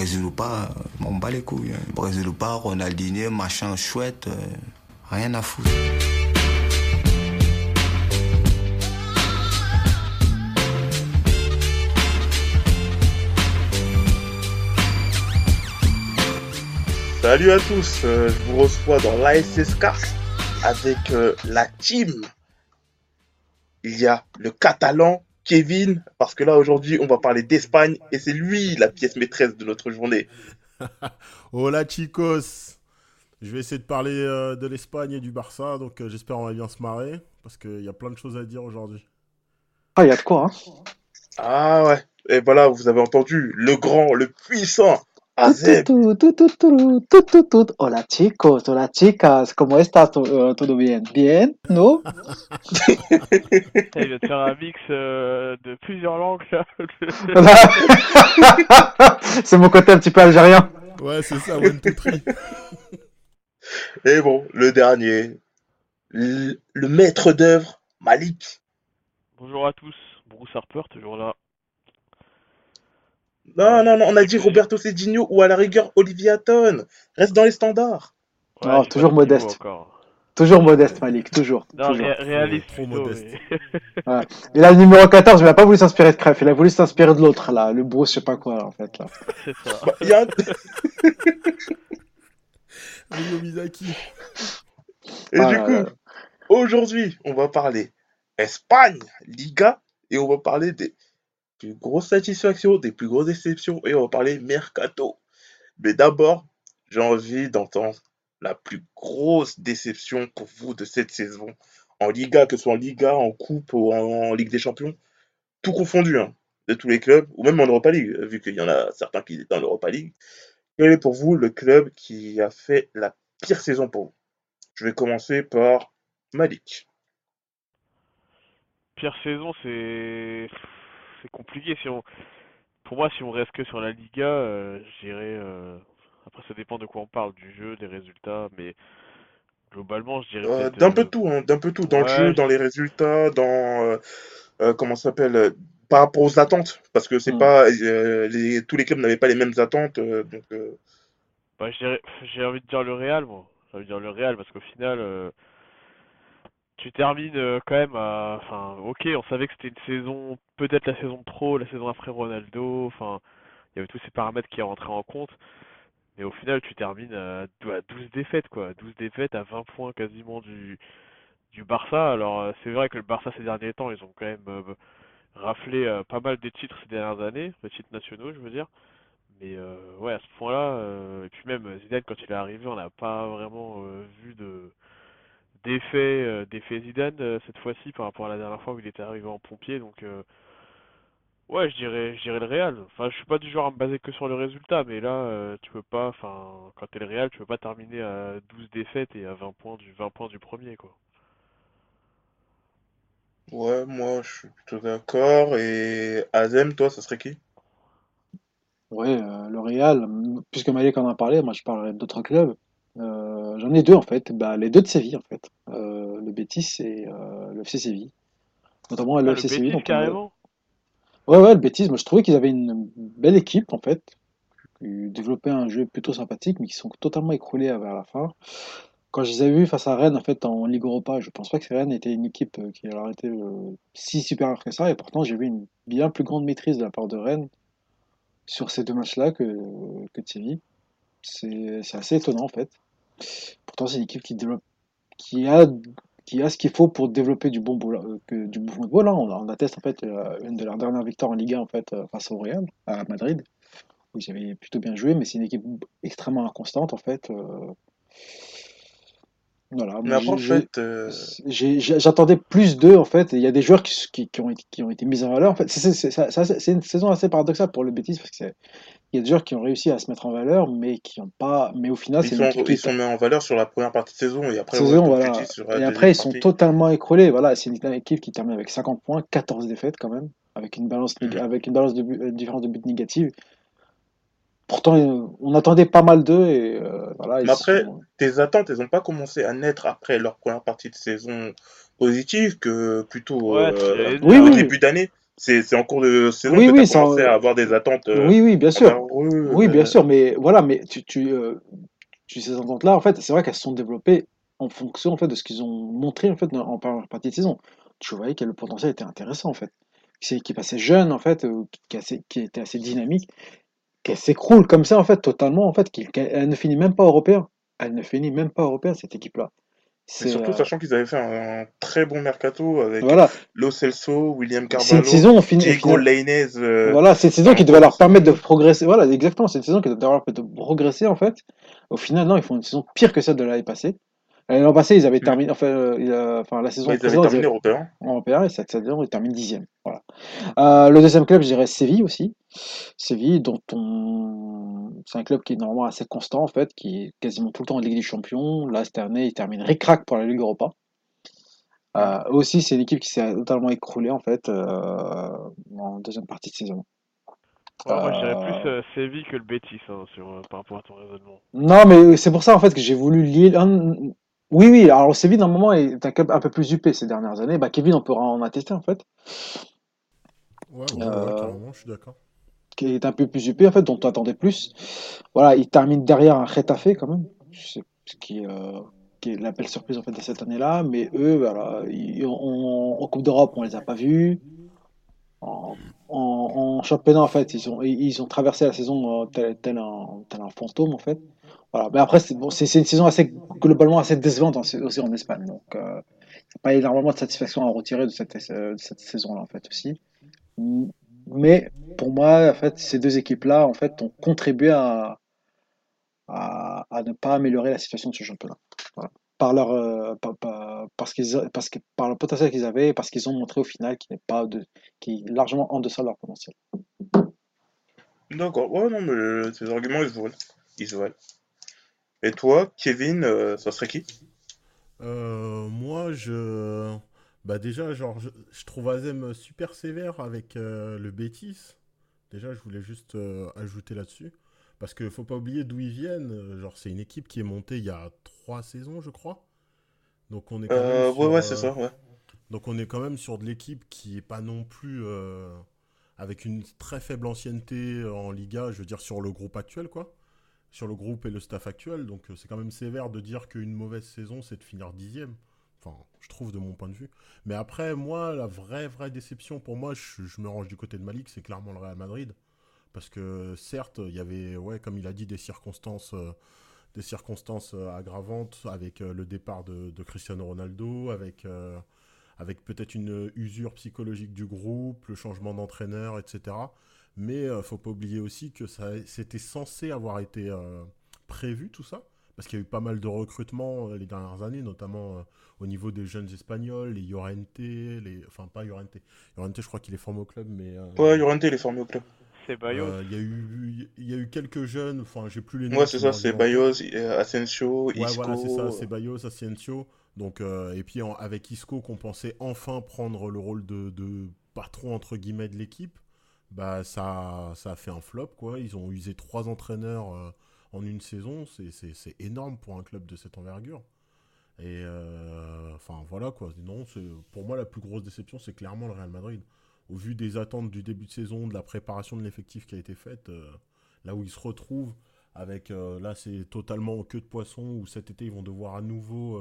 Brésil ou pas, on bat les couilles. Hein. Brésil ou pas, Ronaldinho, machin chouette, euh, rien à foutre. Salut à tous, euh, je vous reçois dans l'ASS Cars avec euh, la team. Il y a le Catalan Kevin, parce que là aujourd'hui on va parler d'Espagne et c'est lui la pièce maîtresse de notre journée. Hola chicos Je vais essayer de parler euh, de l'Espagne et du Barça, donc j'espère on va bien se marrer, parce qu'il y a plein de choses à dire aujourd'hui. Ah, il y a de quoi, hein Ah ouais, et voilà, vous avez entendu, le grand, le puissant, Hola chicos, hola chicas, ¿cómo estás? ¿Todo bien? ¿Bien? ¿No? Il va te faire un mix euh, de plusieurs langues là. c'est mon côté un petit peu algérien. Ouais, c'est ça, one, two, three. Et bon, le dernier, le, le maître d'œuvre, Malik. Bonjour à tous, Bruce Harper, toujours là. Non, non, non, on a dit Roberto Cedinho ou à la rigueur Olivier Hatton. Reste dans les standards. Ouais, non, toujours modeste. Toujours modeste, Malik, toujours. Non, toujours. réaliste, trop modeste. ouais. Il a le numéro 14, il n'a pas voulu s'inspirer de Crève, il a voulu s'inspirer de l'autre, là, le Bruce, je sais pas quoi, en fait. Là. C'est ça. Bah, y a... Mizaki. Et ah, du coup, là, là. aujourd'hui, on va parler Espagne, Liga, et on va parler des plus grosses satisfactions, des plus grosses déceptions, et on va parler mercato. Mais d'abord, j'ai envie d'entendre la plus grosse déception pour vous de cette saison en Liga, que ce soit en Liga, en Coupe ou en, Ligue des Champions, tout confondu, hein, de tous les clubs, ou même en Europa League, vu qu'il y en a certains qui étaient en Europa League. Quel est pour vous le club qui a fait la pire saison pour vous? Je vais commencer par Malik. Pire saison, c'est c'est compliqué. Si on, pour moi, si on reste que sur la Liga, euh, j'irais. Euh... Après, ça dépend de quoi on parle, du jeu, des résultats, mais globalement, je dirais. Euh, d'un peu tout, hein, d'un peu tout, dans le jeu, dans les résultats, dans euh, comment ça s'appelle, par rapport aux attentes, parce que c'est mm. pas les, tous les clubs n'avaient pas les mêmes attentes, donc. Bah, j'ai envie de dire le Real, moi. J'ai envie de dire le Real, parce qu'au final tu termines euh, quand même à. Enfin, ok, on savait que c'était une saison, peut-être la saison pro, la saison après Ronaldo, enfin, il y avait tous ces paramètres qui rentraient en compte. Mais au final, tu termines à 12 défaites, quoi. 12 défaites à 20 points quasiment du, du Barça. Alors, euh, c'est vrai que le Barça, ces derniers temps, ils ont quand même euh, raflé pas mal des titres ces dernières années, des titres nationaux, je veux dire. Mais ouais, à ce point-là, et puis même Zidane, quand il est arrivé, on n'a pas vraiment vu de d'effet euh, d'effet Zidane euh, cette fois-ci par rapport à la dernière fois où il était arrivé en pompier donc euh, ouais je dirais je dirais le Real. Enfin je suis pas du genre à me baser que sur le résultat mais là tu peux pas enfin quand t'es le Real tu peux pas terminer à 12 défaites et à 20 points du 20 points du premier quoi. Ouais moi je suis plutôt d'accord. Et Azem toi ça serait qui? Ouais le Real. Puisque Malik en a parlé moi je parlerai d'autres clubs. Euh, j'en ai deux en fait, bah, les deux de Séville en fait, euh, le Betis et euh, le FC Séville, notamment ah, le FC Séville. Donc, carrément. Ouais ouais, le Betis, moi je trouvais qu'ils avaient une belle équipe en fait, qui développaient un jeu plutôt sympathique, mais qui sont totalement écroulés vers la fin. Quand je les ai vus face à Rennes en fait en Ligue Europa, je pense pas que Rennes était une équipe qui leur été si supérieure que ça, et pourtant j'ai vu une bien plus grande maîtrise de la part de Rennes sur ces deux matchs-là que, que de Séville. C'est assez étonnant en fait. Pourtant, c'est une équipe qui a, ce qu'il faut pour développer du bon, euh, bon football. Hein. On, on, atteste en fait euh, une de leurs dernières victoires en Ligue 1 en fait euh, face au Real à Madrid où ils avaient plutôt bien joué, mais c'est une équipe extrêmement inconstante en fait. Voilà. Mais après, en fait, j'attendais plus d'eux en fait. Il y a des joueurs qui, qui, ont, qui, ont, été mis en valeur. En fait, c'est une saison assez paradoxale pour le Betis parce que il y a des joueurs qui ont réussi à se mettre en valeur, mais qui n'ont pas. Mais au final, c'est ils, ils sont mis en valeur sur la première partie de saison et après, saison, voilà. et après ils sont totalement écroulés. Voilà, c'est une équipe qui termine avec 50 points, 14 défaites quand même, avec une balance, mmh. avec une balance de euh, différence de but négative. Pourtant, on attendait pas mal d'eux et euh, voilà. Mais après, tes attentes, elles n'ont pas commencé à naître après leur première partie de saison positive que plutôt ouais, euh, oui, au début d'année. c'est en cours de saison Oui, que oui, tu as commencé à avoir des attentes euh, oui, oui, bien sûr. Oui, bien euh, sûr, mais voilà, mais tu, tu, euh, tu- ces ententes-là, en fait, c'est vrai qu'elles se sont développées en fonction, en fait, de ce qu'ils ont montré, en fait, en première partie de saison. Tu voyais que le potentiel était intéressant, en fait. C'est une équipe assez jeune, en fait, euh, qui, assez- qui était assez dynamique, qu'elle s'écroule comme ça, en fait, totalement, en fait, qu'elle elle ne finit même pas européen. Elle ne finit même pas européen, cette équipe-là. C'est, surtout, euh, sachant qu'ils avaient fait un, un très bon mercato avec voilà, Lo Celso, William c'est une Carvalho, saison, Diego Lainez. euh, Voilà, c'est une saison qui devait leur permettre de progresser. Voilà, exactement, c'est une saison qui devait leur permettre de progresser en fait. Au final, non, ils font une saison pire que celle de l'année passée. L'année passée, ils avaient Mm. terminé, enfin, euh, enfin la saison Ouais, ils avaient précédente, ils terminé avaient européen. en européen et cette saison, ils terminent dixième. Voilà. Euh, le deuxième club, je dirais Séville aussi. Séville, dont on, c'est un club qui est normalement assez constant en fait, qui est quasiment tout le temps en Ligue des Champions. Là, cette année, ils terminent ric-rac pour la Ligue Europa. Euh, aussi, c'est une équipe qui s'est totalement écroulée en fait euh, en deuxième partie de saison. Ouais, moi, je dirais plus euh, Séville que le Betis hein, sur, euh, par rapport à ton raisonnement. Non, mais c'est pour ça en fait que j'ai voulu lier. un- Oui, oui. Alors Séville, d'un moment, est un un peu plus huppé ces dernières années. Bah, Kevin, on pourra en attester en fait, Ouais, ouais, euh, je suis d'accord. qui est un peu plus huppé en fait, dont on attendait plus. Voilà, il termine derrière un Retafe quand même, c'est ce qui, euh, qui est la belle surprise en fait de cette année-là. Mais eux, voilà, ils- on- en Coupe d'Europe, on les a pas vus. En, en- en championnat, en fait, ils ont, ils ont traversé la saison euh, tel, tel un, tel un fantôme, en fait. Voilà. Mais après, c'est bon, une saison assez, globalement assez décevante aussi en Espagne. Donc, euh, pas énormément de satisfaction à retirer de cette, euh, de cette saison-là, en fait, aussi. Mais pour moi, en fait, ces deux équipes-là, en fait, ont contribué à, à, ne pas améliorer la situation de ce championnat. Voilà. Par leur, euh, par, par- parce qu'ils, parce que, par le potentiel qu'ils avaient et parce qu'ils ont montré au final qui n'est pas de, qui est largement en deçà de leur potentiel. D'accord. Ouais, non, mais euh, ces arguments, ils se valent. Ils se valent. Et toi, Kevin, euh, ça serait qui? Euh, moi, je. Bah, déjà, genre, je, je trouve Azem super sévère avec euh, le Betis. Déjà, je voulais juste ajouter là-dessus. Parce qu'il faut pas oublier d'où ils viennent. Genre, c'est une équipe qui est montée il y a trois saisons, je crois. Donc, on est quand même Euh, ouais, sur, ouais, c'est ça, ouais. donc, on est quand même sur de l'équipe qui est pas non plus avec une très faible ancienneté en Liga, je veux dire, sur le groupe actuel, quoi. Sur le groupe et le staff actuel. Donc, euh, c'est quand même sévère de dire qu'une mauvaise saison, c'est de finir dixième. Enfin, je trouve de mon point de vue. Mais après, moi, la vraie, vraie déception pour moi, je, me range du côté de Malik, c'est clairement le Real Madrid. Parce que certes, il y avait, ouais, comme il a dit, des circonstances, euh, des circonstances euh, aggravantes avec le départ de, de Cristiano Ronaldo, avec, avec peut-être une usure psychologique du groupe, le changement d'entraîneur, etc. Mais euh, faut pas oublier aussi que ça, c'était censé avoir été euh, prévu tout ça, parce qu'il y a eu pas mal de recrutements euh, les dernières années, notamment euh, au niveau des jeunes espagnols, les Llorente, les, enfin pas Llorente, Llorente je crois qu'il est formé au club, mais euh, Ouais, Llorente, il est formé au club. C'est Bayos. euh, il y a eu, il y a eu quelques jeunes, enfin j'ai plus les noms. Ouais, c'est ça, c'est. Bayos, Asensio, Ouais, Isco. voilà, c'est ça, c'est Bayos, Asensio. Donc, euh, et puis en- avec Isco, qu'on pensait enfin prendre le rôle de, de patron, entre guillemets, de l'équipe, bah ça, a fait un flop, quoi. Ils ont usé trois entraîneurs euh, en une saison, c'est- énorme pour un club de cette envergure. Et euh, enfin, voilà, quoi. Non, pour moi, la plus grosse déception, c'est clairement le Real Madrid. Au vu des attentes du début de saison, de la préparation de l'effectif qui a été faite, euh, là où ils se retrouvent avec là c'est totalement en queue de poisson où cet été ils vont devoir à nouveau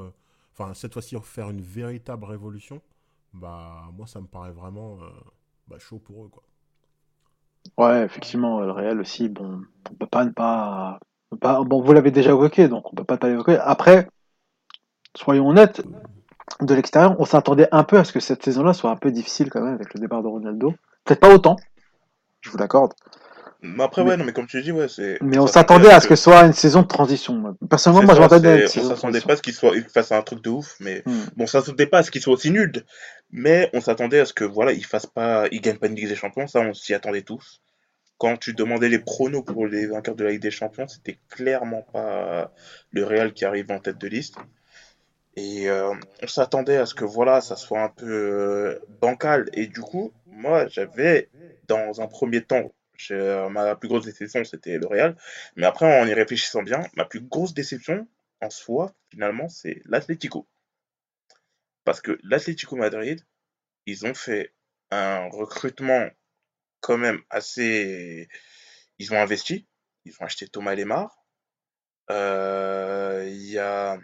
enfin cette fois-ci faire une véritable révolution bah moi ça me paraît vraiment bah, chaud pour eux Ouais, effectivement, le Real aussi, bon, on peut pas ne pas, pas- bon, vous l'avez déjà évoqué, donc on peut pas ne pas l'évoquer. Après, soyons honnêtes, de l'extérieur, on s'attendait un peu à ce que cette saison-là soit un peu difficile quand même avec le départ de Ronaldo. Peut-être pas autant, je vous l'accorde, Mais après, mais, ouais, non, mais comme tu dis, ouais, c'est. mais On on s'attendait à ce que. que ce soit une saison de transition. Personnellement, moi, je m'attendais à. On s'attendait pas à ce qu'il soit... fasse un truc de ouf, mais. Hmm. Bon, ça s'attendait pas à ce qu'il soit aussi nul. Mais on s'attendait à ce que, voilà, il fasse pas. Il gagne pas une Ligue des Champions, ça, on s'y attendait tous. Quand tu demandais les pronos pour les vainqueurs de la Ligue des Champions, c'était clairement pas le Real qui arrive en tête de liste. Et euh, on s'attendait à ce que voilà, ça soit un peu euh, bancal. Et du coup, moi, j'avais, dans un premier temps, ma plus grosse déception, c'était le Real. Mais après, en y réfléchissant bien, ma plus grosse déception, en soi, finalement, c'est l'Atlético. Parce que l'Atlético Madrid, ils ont fait un recrutement quand même assez. Ils ont investi. Ils ont acheté Thomas Lemar. Euh, il y a.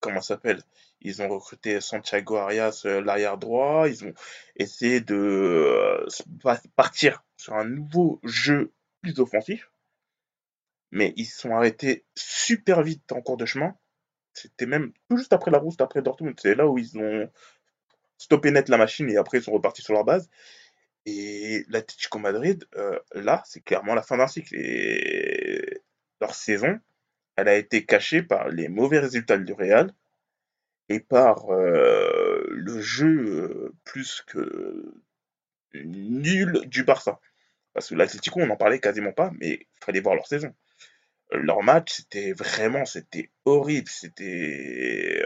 Comment ça s'appelle? Ils ont recruté Santiago Arias, euh, l'arrière droit. Ils ont essayé de euh, partir sur un nouveau jeu plus offensif. Mais ils sont arrêtés super vite en cours de chemin. C'était même tout juste après la rousse, après Dortmund. C'est là où ils ont stoppé net la machine et après ils sont repartis sur leur base. Et l'Atlético Madrid, euh, là, c'est clairement la fin d'un cycle. Et leur saison, elle a été cachée par les mauvais résultats du Real et par euh, le jeu euh, plus que nul du Barça. Parce que l'Atlético, on n'en parlait quasiment pas, mais il fallait voir leur saison. Leur match, c'était vraiment, c'était horrible. C'était.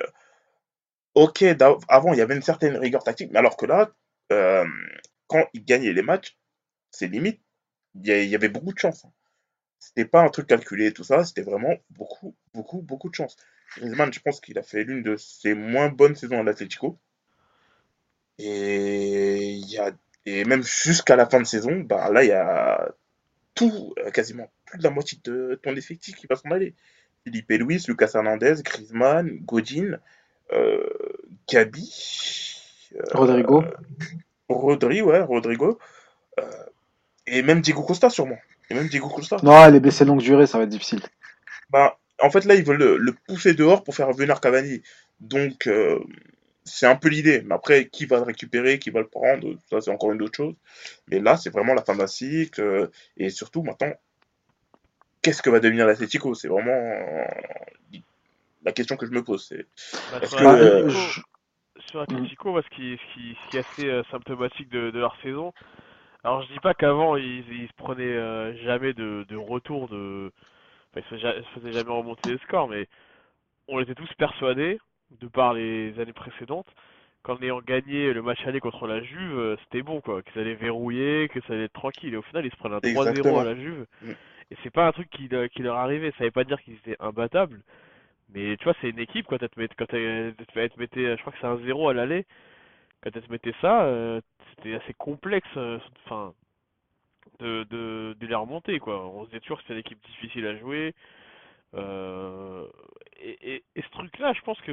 Ok, avant, il y avait une certaine rigueur tactique, mais alors que là, quand ils gagnaient les matchs, c'est limite, il y, avait beaucoup de chance. C'était pas un truc calculé, tout ça, c'était vraiment beaucoup, beaucoup, beaucoup de chance. Griezmann, je pense qu'il a fait l'une de ses moins bonnes saisons à l'Atlético. Et, y a, et même jusqu'à la fin de saison, bah, là, il y a tout, euh, quasiment plus de la moitié de ton effectif qui va s'en aller. Philippe Luis, Lucas Hernandez, Griezmann, Godin, euh, Gabi. Euh, Rodrigo. Rodri, ouais, Rodrigo. Euh, et même Diego Costa, sûrement. Et même Diego Costa. Non, elle est blessée longue durée, ça va être difficile. Bah, en fait, là, ils veulent le, pousser dehors pour faire venir Cavani. Donc, euh, c'est un peu l'idée. Mais après, qui va le récupérer, qui va le prendre, ça, c'est encore une autre chose. Mais là, c'est vraiment la fin d'un cycle. Euh, et surtout, maintenant, qu'est-ce que va devenir l'Atletico C'est vraiment la question que je me pose. C'est bah, que, sur Atletico, ce, qui, ce, qui, est assez euh, symptomatique de, leur saison, alors je dis pas qu'avant ils, ils se prenaient euh, jamais de, de retour de. Enfin, ils se faisaient jamais remonter les scores, mais on était tous persuadés, de par les années précédentes, qu'en ayant gagné le match aller contre la Juve, euh, c'était bon quoi, qu'ils allaient verrouiller, que ça allait être tranquille. Et au final, ils se prennent un 3-0 à la Juve. Mm. Et c'est pas un truc qui, qui leur arrivait, ça veut pas dire qu'ils étaient imbattables, mais tu vois, c'est une équipe, quand elle te, met, quand elle, te mettait, je crois que c'est un 0 à l'aller, quand elle te mettait ça, euh, c'était assez complexe, euh, de, de, de les remonter, quoi. On se disait toujours que c'était une équipe difficile à jouer. Euh, et, et, ce truc-là, je pense que,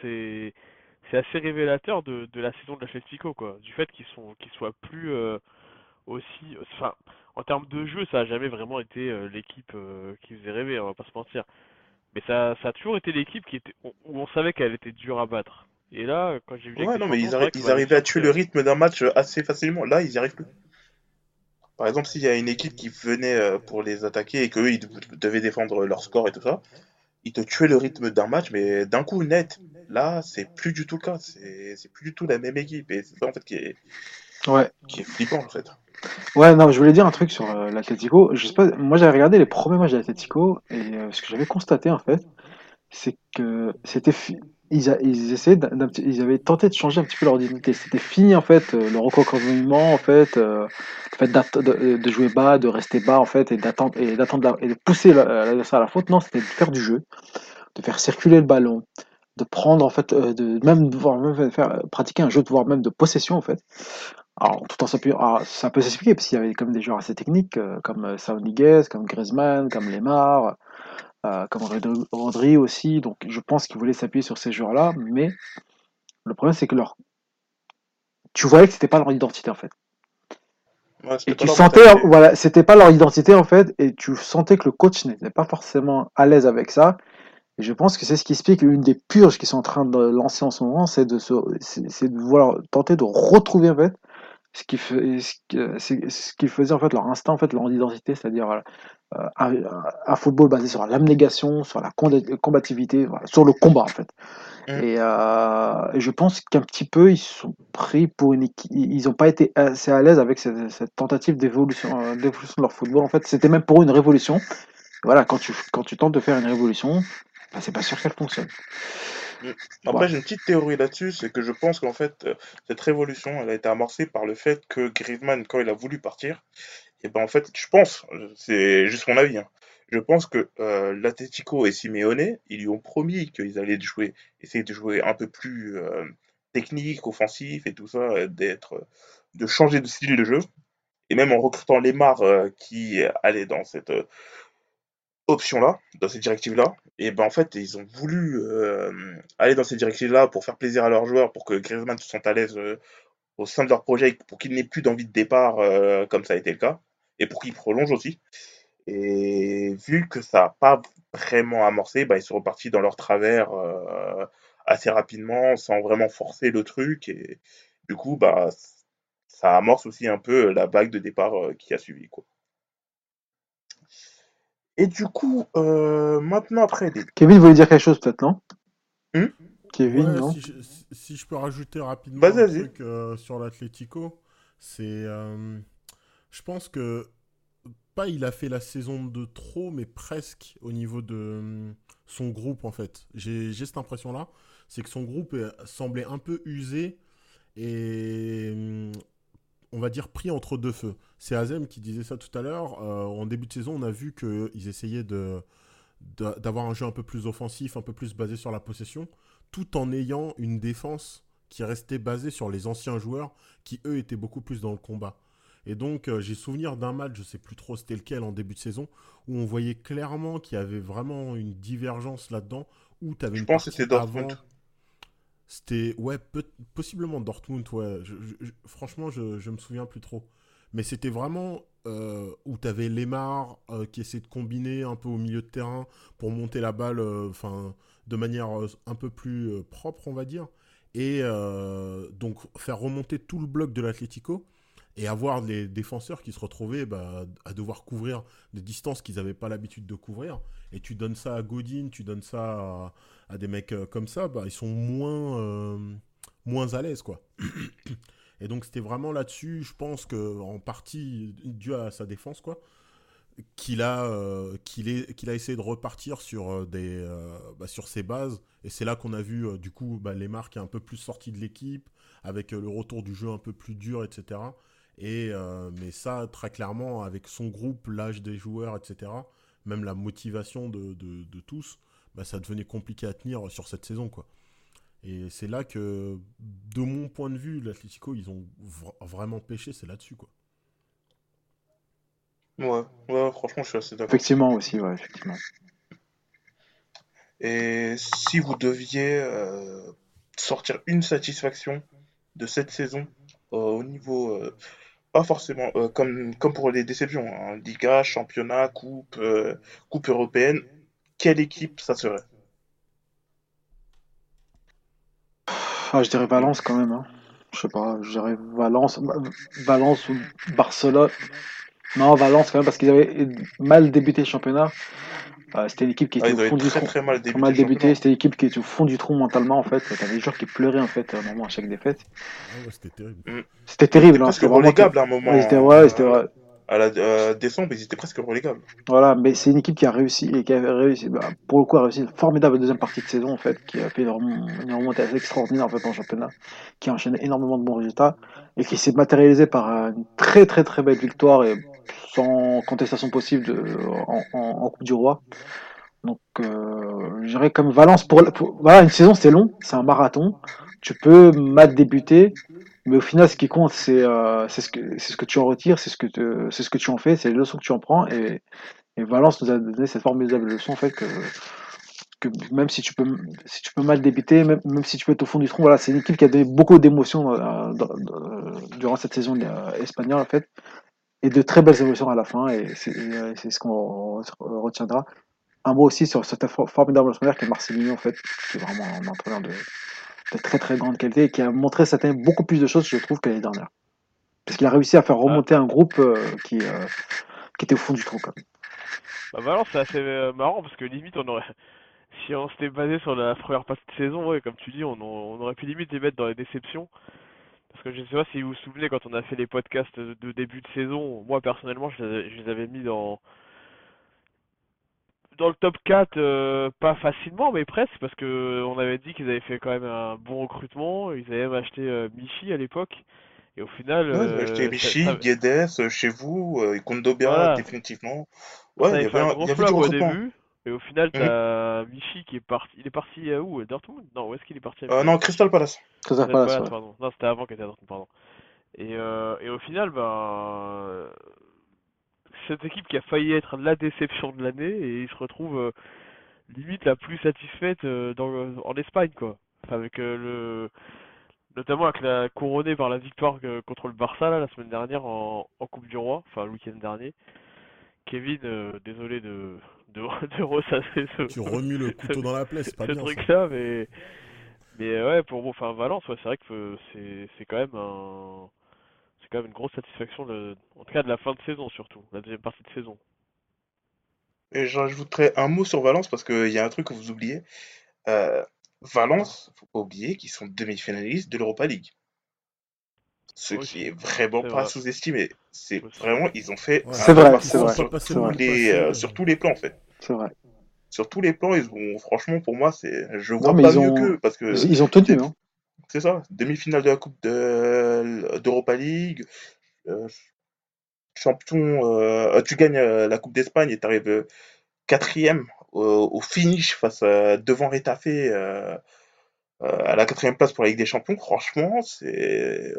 c'est c'est assez révélateur de, de la saison de l'Atletico, quoi. Du fait qu'ils sont qu'ils soient plus aussi, enfin, en termes de jeu, ça a jamais vraiment été l'équipe qui faisait rêver, on va pas se mentir. Mais ça, ça a toujours été l'équipe qui était, où on savait qu'elle était dure à battre. Et là, quand j'ai vu. Ouais, non, mais ils, ils arrivaient à tuer le rythme d'un match assez facilement. Là, ils y arrivent plus. Par exemple, s'il y a une équipe qui venait euh, pour les attaquer et qu'eux, ils devaient défendre leur score et tout ça, ils te tuaient le rythme d'un match, mais d'un coup net. Là, c'est plus du tout le cas. C'est plus du tout la même équipe. Et c'est ça, en fait, qui est, ouais. qui est flippant, en fait. Ouais, non, je voulais dire un truc sur euh, l'Atletico. Je sais pas, moi j'avais regardé les premiers matchs de l'Atletico et euh, ce que j'avais constaté en fait, c'est que c'était ils, avaient tenté de changer un petit peu leur identité. C'était fini en fait euh, le recouvrement en fait, euh, fait de, de, jouer bas, de rester bas en fait et d'attendre et de pousser l'adversaire à la faute. Non, c'était de faire du jeu, de faire circuler le ballon, de prendre en fait, de même même faire pratiquer un jeu de voire même de possession en fait. Alors, tout en ça peut s'expliquer, parce qu'il y avait comme des joueurs assez techniques, euh, comme euh, Sauniguez, comme Griezmann, comme Lemar, euh, comme Rodri aussi, donc je pense qu'ils voulaient s'appuyer sur ces joueurs-là, mais le problème c'est que leur... tu voyais que c'était pas leur identité en fait. et tu sentais, voilà, c'était pas leur identité en fait, et tu sentais que le coach n'était pas forcément à l'aise avec ça. Et je pense que c'est ce qui explique une des purges qu'ils sont en train de lancer en ce moment, c'est de se, c'est de vouloir tenter de retrouver en fait ce qui, fait, ce qui faisait en fait leur instinct, en fait, leur identité, c'est-à-dire euh, un, football basé sur l'abnégation, sur la combativité, sur le combat en fait. Mmh. Euh, et, je pense qu'un petit peu ils sont pris pour une ils n'ont pas été assez à l'aise avec cette, tentative d'évolution, euh, de leur football. En fait, c'était même pour eux une révolution. Voilà, quand tu quand tu tentes de faire une révolution, bah, c'est pas sûr qu'elle fonctionne. Après, j'ai une petite théorie là-dessus, c'est que je pense qu'en fait, euh, cette révolution, elle a été amorcée par le fait que Griezmann, quand il a voulu partir, et ben en fait, je pense, c'est juste mon avis, hein, je pense que euh, et Simeone, ils lui ont promis qu'ils allaient jouer, essayer de jouer un peu plus euh, technique, offensif et tout ça, d'être de changer de style de jeu. Et même en recrutant Lemar euh, qui allait dans cette euh, option-là, dans cette directive-là, et ben en fait, ils ont voulu euh, aller dans cette directive-là pour faire plaisir à leurs joueurs, pour que Griezmann se sente à l'aise au sein de leur projet, pour qu'il n'ait plus d'envie de départ comme ça a été le cas, et pour qu'il prolonge aussi. Et vu que ça n'a pas vraiment amorcé, bah, ils sont repartis dans leur travers assez rapidement, sans vraiment forcer le truc. Et du coup, bah, ça amorce aussi un peu la vague de départ qui a suivi. Quoi. Et du coup, maintenant après des... Kevin voulait dire quelque chose peut-être, non hmm Kevin, Ouais, non si, je, si je peux rajouter rapidement un truc euh, sur l'Atlético, c'est. euh, je pense que. Pas il a fait la saison de trop, mais presque au niveau de euh, son groupe en fait. J'ai j'ai cette impression-là. C'est que son groupe euh, semblait un peu usé et. On va dire pris entre deux feux. C'est Azem qui disait ça tout à l'heure. Euh, en début de saison, on a vu qu'ils essayaient de d'avoir un jeu un peu plus offensif, un peu plus basé sur la possession tout en ayant une défense qui restait basée sur les anciens joueurs qui, eux, étaient beaucoup plus dans le combat. Et donc, euh, j'ai souvenir d'un match, je sais plus trop c'était lequel en début de saison, où on voyait clairement qu'il y avait vraiment une divergence là-dedans, où avais Je une pense que c'était Dortmund. avant- C'était, ouais, possiblement Dortmund, ouais. Je- je- franchement, je, je me souviens plus trop. Mais c'était vraiment euh, où tu avais Lemar euh, qui essayait de combiner un peu au milieu de terrain pour monter la balle euh, enfin de manière un peu plus propre, on va dire. Et donc faire remonter tout le bloc de l'Atlético et avoir les défenseurs qui se retrouvaient bah, à devoir couvrir des distances qu'ils n'avaient pas l'habitude de couvrir. Et tu donnes ça à Godin, tu donnes ça à, à des mecs euh, comme ça, bah, ils sont moins, euh, moins à l'aise, quoi. Et donc c'était vraiment là-dessus, je pense que en partie dû à sa défense, quoi, qu'il a, euh, a essayé de repartir sur des, bah, sur ses bases. Et c'est là qu'on a vu du coup bah, les marques un peu plus sorties de l'équipe, avec le retour du jeu un peu plus dur, etc. Et mais ça très clairement avec son groupe, l'âge des joueurs, etc. Même la motivation de, de tous, bah, ça devenait compliqué à tenir sur cette saison, quoi. Et c'est là que, de mon point de vue, l'Atlético, ils ont vra- vraiment pêché, c'est là-dessus, quoi. Ouais, ouais, franchement, je suis assez d'accord. Effectivement aussi, ouais, effectivement. Et si vous deviez euh, sortir une satisfaction de cette saison euh, au niveau, euh, pas forcément euh, comme, comme pour les déceptions, hein, Liga, championnat, coupe, euh, coupe européenne, quelle équipe ça serait? Ah, je dirais Valence quand même. Hein. Je sais pas, je dirais Valence, Valence ou Barcelone. Non, Valence quand même parce qu'ils avaient mal débuté le championnat. Euh, c'était une équipe qui Ah, était ils au fond du très trou. très mal Très débuté c'était une équipe qui était au fond du trou mentalement en fait. T'avais des joueurs qui pleuraient en fait, normalement à chaque défaite. Ah ouais, c'était terrible. C'était Ils terrible, hein. C'était vraiment. relégables à un moment. Ouais, c'était ouais, c'était euh, ouais. À la décembre, ils étaient presque relégables. Voilà, mais c'est une équipe qui a réussi et qui a réussi, bah, pour le coup, a réussi une formidable deuxième partie de saison en fait, qui a fait une remon- une remontée extraordinaire en fait le championnat, qui a enchaîné énormément de bons résultats et qui s'est matérialisé par euh, une très très très belle victoire et sans contestation possible de, en, en- en Coupe du Roi. Donc, euh, je dirais comme Valence pour- voilà une saison c'est long, c'est un marathon. Tu peux mal débuter, mais au final ce qui compte c'est euh, ce que tu en retires, c'est ce que tu en fais, c'est les leçons que tu en prends. Et Valence nous a donné cette formidable leçon en fait que, même si tu peux mal débuter, même, si tu peux être au fond du trou, voilà, c'est une équipe qui a donné beaucoup d'émotions durant cette saison euh, espagnole en fait, et de très belles émotions à la fin, et c'est euh, ce qu'on re- retiendra. Un mot aussi sur cet for- formidable entraîneur qui est Marcelinho en fait, qui est vraiment un entraîneur de, de très très grande qualité et qui a montré beaucoup plus de choses je trouve que l'année dernière. Parce qu'il a réussi à faire remonter un groupe euh, qui, euh, qui était au fond du trou quand même. Bah Valence c'est assez euh, marrant parce que limite on aurait si on s'était basé sur la première partie de saison, ouais, comme tu dis, on, on aurait pu limite les mettre dans les déceptions. Parce que je sais pas si vous vous souvenez quand on a fait les podcasts de, début de saison, moi personnellement je les, avais- je les avais mis dans dans le top 4 euh, pas facilement mais presque parce que on avait dit qu'ils avaient fait quand même un bon recrutement, ils avaient même acheté euh, Michi à l'époque et au final Ouais, ils avaient acheté euh, ça, Vichy, ça- Guedes, chez vous, euh, et Kondobia, Voilà. définitivement. Ça Ouais, il y avait un un- gros flop au début, et au final, Mhm. t'as Vichy qui est parti. Il est parti à où? À Dortmund? Non, où est-ce qu'il est parti Euh, non, Crystal Palace. Crystal Crystal Palace, Palace, ouais. pardon. Non, c'était avant qu'il était à Dortmund, pardon. Et, euh, et au final, ben, cette équipe qui a failli être la déception de l'année et il se retrouve euh, limite la plus satisfaite euh, dans, en Espagne, quoi. Enfin, avec le notamment avec la couronnée par la victoire contre le Barça là, la semaine dernière en, en Coupe du Roi, enfin le week-end dernier. Kevin, désolé de, de, de ressasser ce, tu remues le couteau dans la plaie, c'est pas ce bien. truc-là, mais mais ouais, pour enfin Valence, ouais, c'est vrai que c'est c'est quand même un quand même une grosse satisfaction, de, en tout cas de la fin de saison surtout, la deuxième partie de saison. Et j'ajouterais un mot sur Valence parce qu'il y a un truc que vous oubliez. Euh, Valence, faut pas oublier qu'ils sont demi-finalistes de l'Europa League. Ce qui est vraiment pas sous-estimé. C'est vraiment, ils ont fait c'est vrai, c'est vrai, sur, tous les, euh, sur tous les plans en fait. C'est vrai. Sur tous les plans, ils ont, franchement, pour moi, c'est, je vois pas mieux qu'eux parce que ils ont tenu. Hein. C'est ça, demi-finale de la Coupe d'Europa League, euh, champion, euh, tu gagnes euh, la Coupe d'Espagne et tu arrives quatrième au, finish face devant Retafe à la quatrième place pour la Ligue des Champions. Franchement, c'est,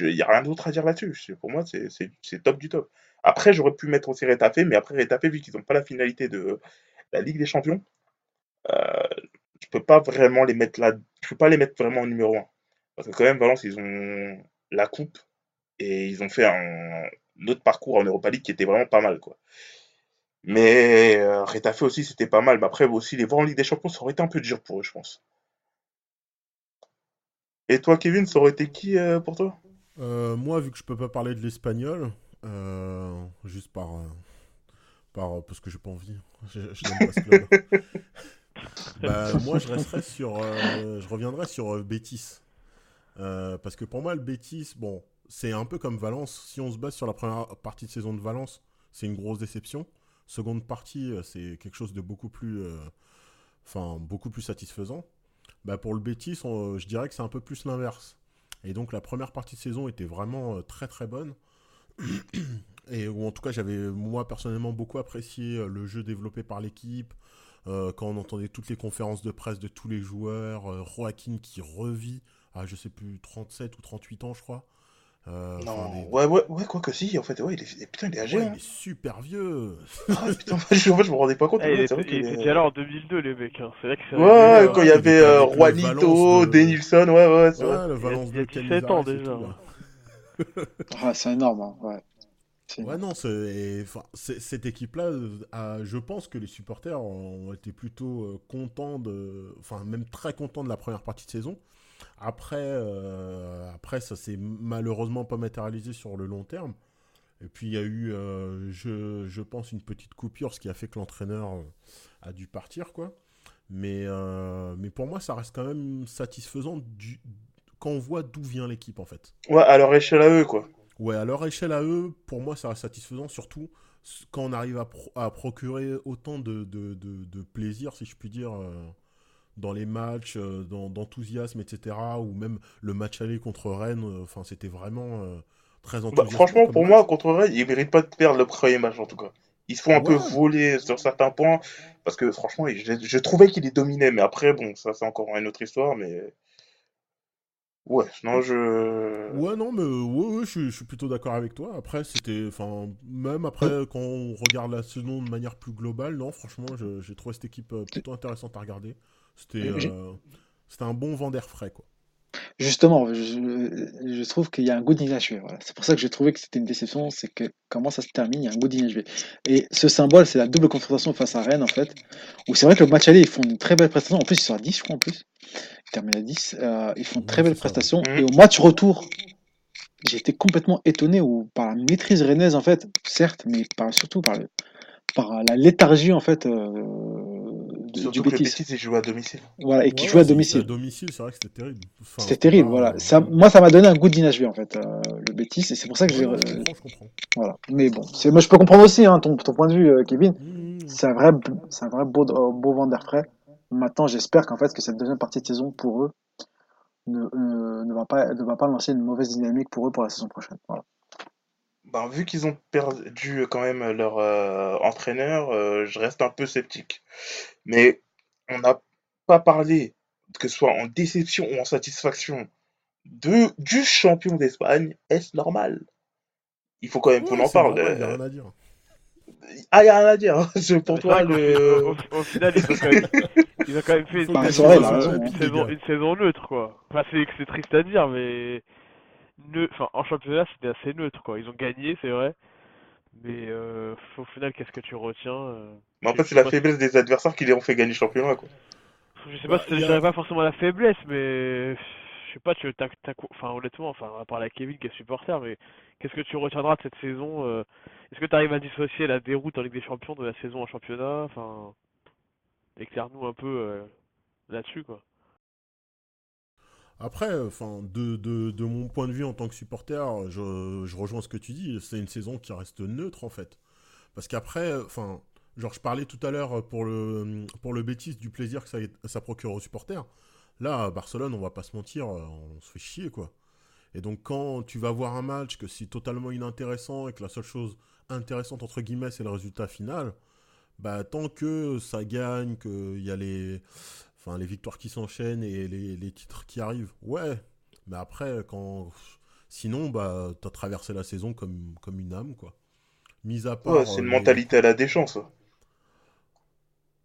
il n'y a rien d'autre à dire là-dessus. Pour moi, c'est top du top. Après, j'aurais pu mettre aussi Retafe, mais après Retafe, vu qu'ils n'ont pas la finalité de la Ligue des Champions, je peux pas vraiment les mettre là, je peux pas les mettre vraiment en numéro 1. Parce que quand même, Valence, ils ont la coupe et ils ont fait un, autre parcours en Europa League qui était vraiment pas mal, quoi. Mais euh, aussi, c'était pas mal. Mais après, aussi, les voir en Ligue des Champions, ça aurait été un peu dur pour eux, je pense. Et toi, Kevin, ça aurait été qui euh, pour toi? Euh, Moi, vu que je peux pas parler de l'espagnol, euh, juste par, par parce que j'ai pas envie. Je, pas ce club. bah, moi, je resterai sur, je reviendrai sur Bétis, parce que pour moi, le Bétis, bon, c'est un peu comme Valence. Si on se base sur la première partie de saison de Valence, c'est une grosse déception. Seconde partie, euh, c'est quelque chose de beaucoup plus, euh, enfin, beaucoup plus satisfaisant. Bah, pour le Betis, je dirais que c'est un peu plus l'inverse. Et donc la première partie de saison était vraiment euh, très très bonne. Et ou en tout cas, j'avais moi personnellement beaucoup apprécié le jeu développé par l'équipe. Quand on entendait toutes les conférences de presse de tous les joueurs, Joaquin qui revit à je sais plus 37 ou 38 ans, je crois. Euh, non, ouais, ouais, ouais, quoi que si, en fait, ouais, il est, putain, il est âgé. Ouais, hein. Il est super vieux. Ah, putain, en fait, je me rendais pas compte. Eh, il, était, il là en 2002, les mecs. Hein. C'est vrai que c'est. Ouais, quand il y avait euh, Juanito, de... Denilson, ouais, ouais, c'est ouais, vrai. le Valence il y a, il y a 17 ans déjà. ah, c'est énorme, hein, ouais. Ouais, non, cette équipe-là, je pense que les supporters ont été plutôt euh, contents, de, enfin même très contents de la première partie de saison. Après, euh, après ça s'est malheureusement pas matérialisé sur le long terme. Et puis il y a eu, euh, je, je, pense, une petite coupure, ce qui a fait que l'entraîneur euh, a dû partir, quoi. Mais, mais pour moi, ça reste quand même satisfaisant du, quand on voit d'où vient l'équipe, en fait. Ouais, à leur échelle à eux, quoi. Ouais, à leur échelle à eux, pour moi, ça reste satisfaisant, surtout quand on arrive à, à procurer autant de, de, de, de, plaisir, si je puis dire, dans les matchs, euh, d'enthousiasme, etc. Ou même le match aller contre Rennes, euh, enfin c'était vraiment euh, très bah, enthousiasmant. franchement, pour moi, contre Rennes, ils méritent pas de perdre le premier match en tout cas. Ils se font un peu voler sur certains points parce que franchement, je, je trouvais qu'ils les dominaient, mais après, bon, ça c'est encore une autre histoire, mais. Ouais, non, je. Ouais, non, mais ouais, ouais je, suis plutôt d'accord avec toi. Après, c'était. Enfin, même après, quand on regarde la saison de manière plus globale, non, franchement, j'ai trouvé cette équipe plutôt intéressante à regarder. C'était euh, un bon vent d'air frais, quoi. Justement, je, je trouve qu'il y a un goût d'inachevé. Voilà. C'est pour ça que j'ai trouvé que c'était une déception, c'est que comment ça se termine, il y a un goût d'inachevé. Et ce symbole, c'est la double confrontation face à Rennes, en fait, où c'est vrai que le match aller, ils font une très belle prestation. En plus, ils sont à 10, je crois, en plus. Ils terminent à 10. Euh, ils font une très belle prestation. Et au match retour, j'ai été complètement étonné où, par la maîtrise rennaise, en fait, certes, mais par, surtout par, le, par la léthargie, en fait, euh, Du que Betis. il joue à domicile. Voilà, et qui joue à domicile. À domicile, c'est vrai que c'était terrible. c'était terrible, voilà. Ça, moi, ça m'a donné un goût d'inachevé, en fait, euh, le Betis, et c'est pour ça que j'ai. Je comprends, je comprends. Voilà. Mais bon, moi, je peux comprendre aussi hein, ton, ton point de vue, euh, Kevin. Mmh, mmh. C'est un vrai, c'est un vrai beau, euh, beau vent d'air frais. Maintenant, j'espère qu'en fait, que cette deuxième partie de saison, pour eux, ne, ne, va pas, ne va pas lancer une mauvaise dynamique pour eux pour la saison prochaine. Voilà. Ben, vu qu'ils ont perdu quand même leur euh, entraîneur, euh, je reste un peu sceptique. Mais on n'a pas parlé, que ce soit en déception ou en satisfaction, de, du champion d'Espagne, est-ce normal? Il faut quand même qu'on en c'est parle. normal, y a euh. rien à dire. Ah, il a rien à dire. C'est pour C'est toi vrai le. qu'au- Au, au final, ils ont quand même, ils ont quand même fait une, Bah, vrai, il a saison, une saison neutre, quoi. Enfin, c'est triste à dire, mais enfin, en championnat, c'était assez neutre, quoi. Ils ont gagné, c'est vrai, mais euh, au final, qu'est-ce que tu retiens euh, Mais en fait, c'est la faiblesse des adversaires qui les ont fait gagner le championnat, quoi. je sais pas si je a- pas forcément la faiblesse, mais je sais pas, tu quoi- enfin, honnêtement, enfin, à part la Kevin qui est supporter, mais qu'est-ce que tu retiendras de cette saison euh, Est-ce que tu arrives à dissocier la déroute en Ligue des Champions de la saison en championnat Enfin, éclaire-nous un peu là-dessus, quoi. Après, enfin, de, de, de mon point de vue en tant que supporter, je, rejoins ce que tu dis. C'est une saison qui reste neutre en fait. Parce qu'après, enfin, genre je parlais tout à l'heure pour le pour le Betis du plaisir que ça, ça procure aux supporters. Là, à Barcelone, on va pas se mentir, on se fait chier quoi. Et donc quand tu vas voir un match que c'est totalement inintéressant et que la seule chose intéressante entre guillemets c'est le résultat final, bah tant que ça gagne, qu'il y a les enfin les victoires qui s'enchaînent et les, les titres qui arrivent, ouais. Mais après quand sinon bah t'as traversé la saison comme comme une âme quoi. Mis à part Ouais, c'est euh, une les- mentalité à la ça.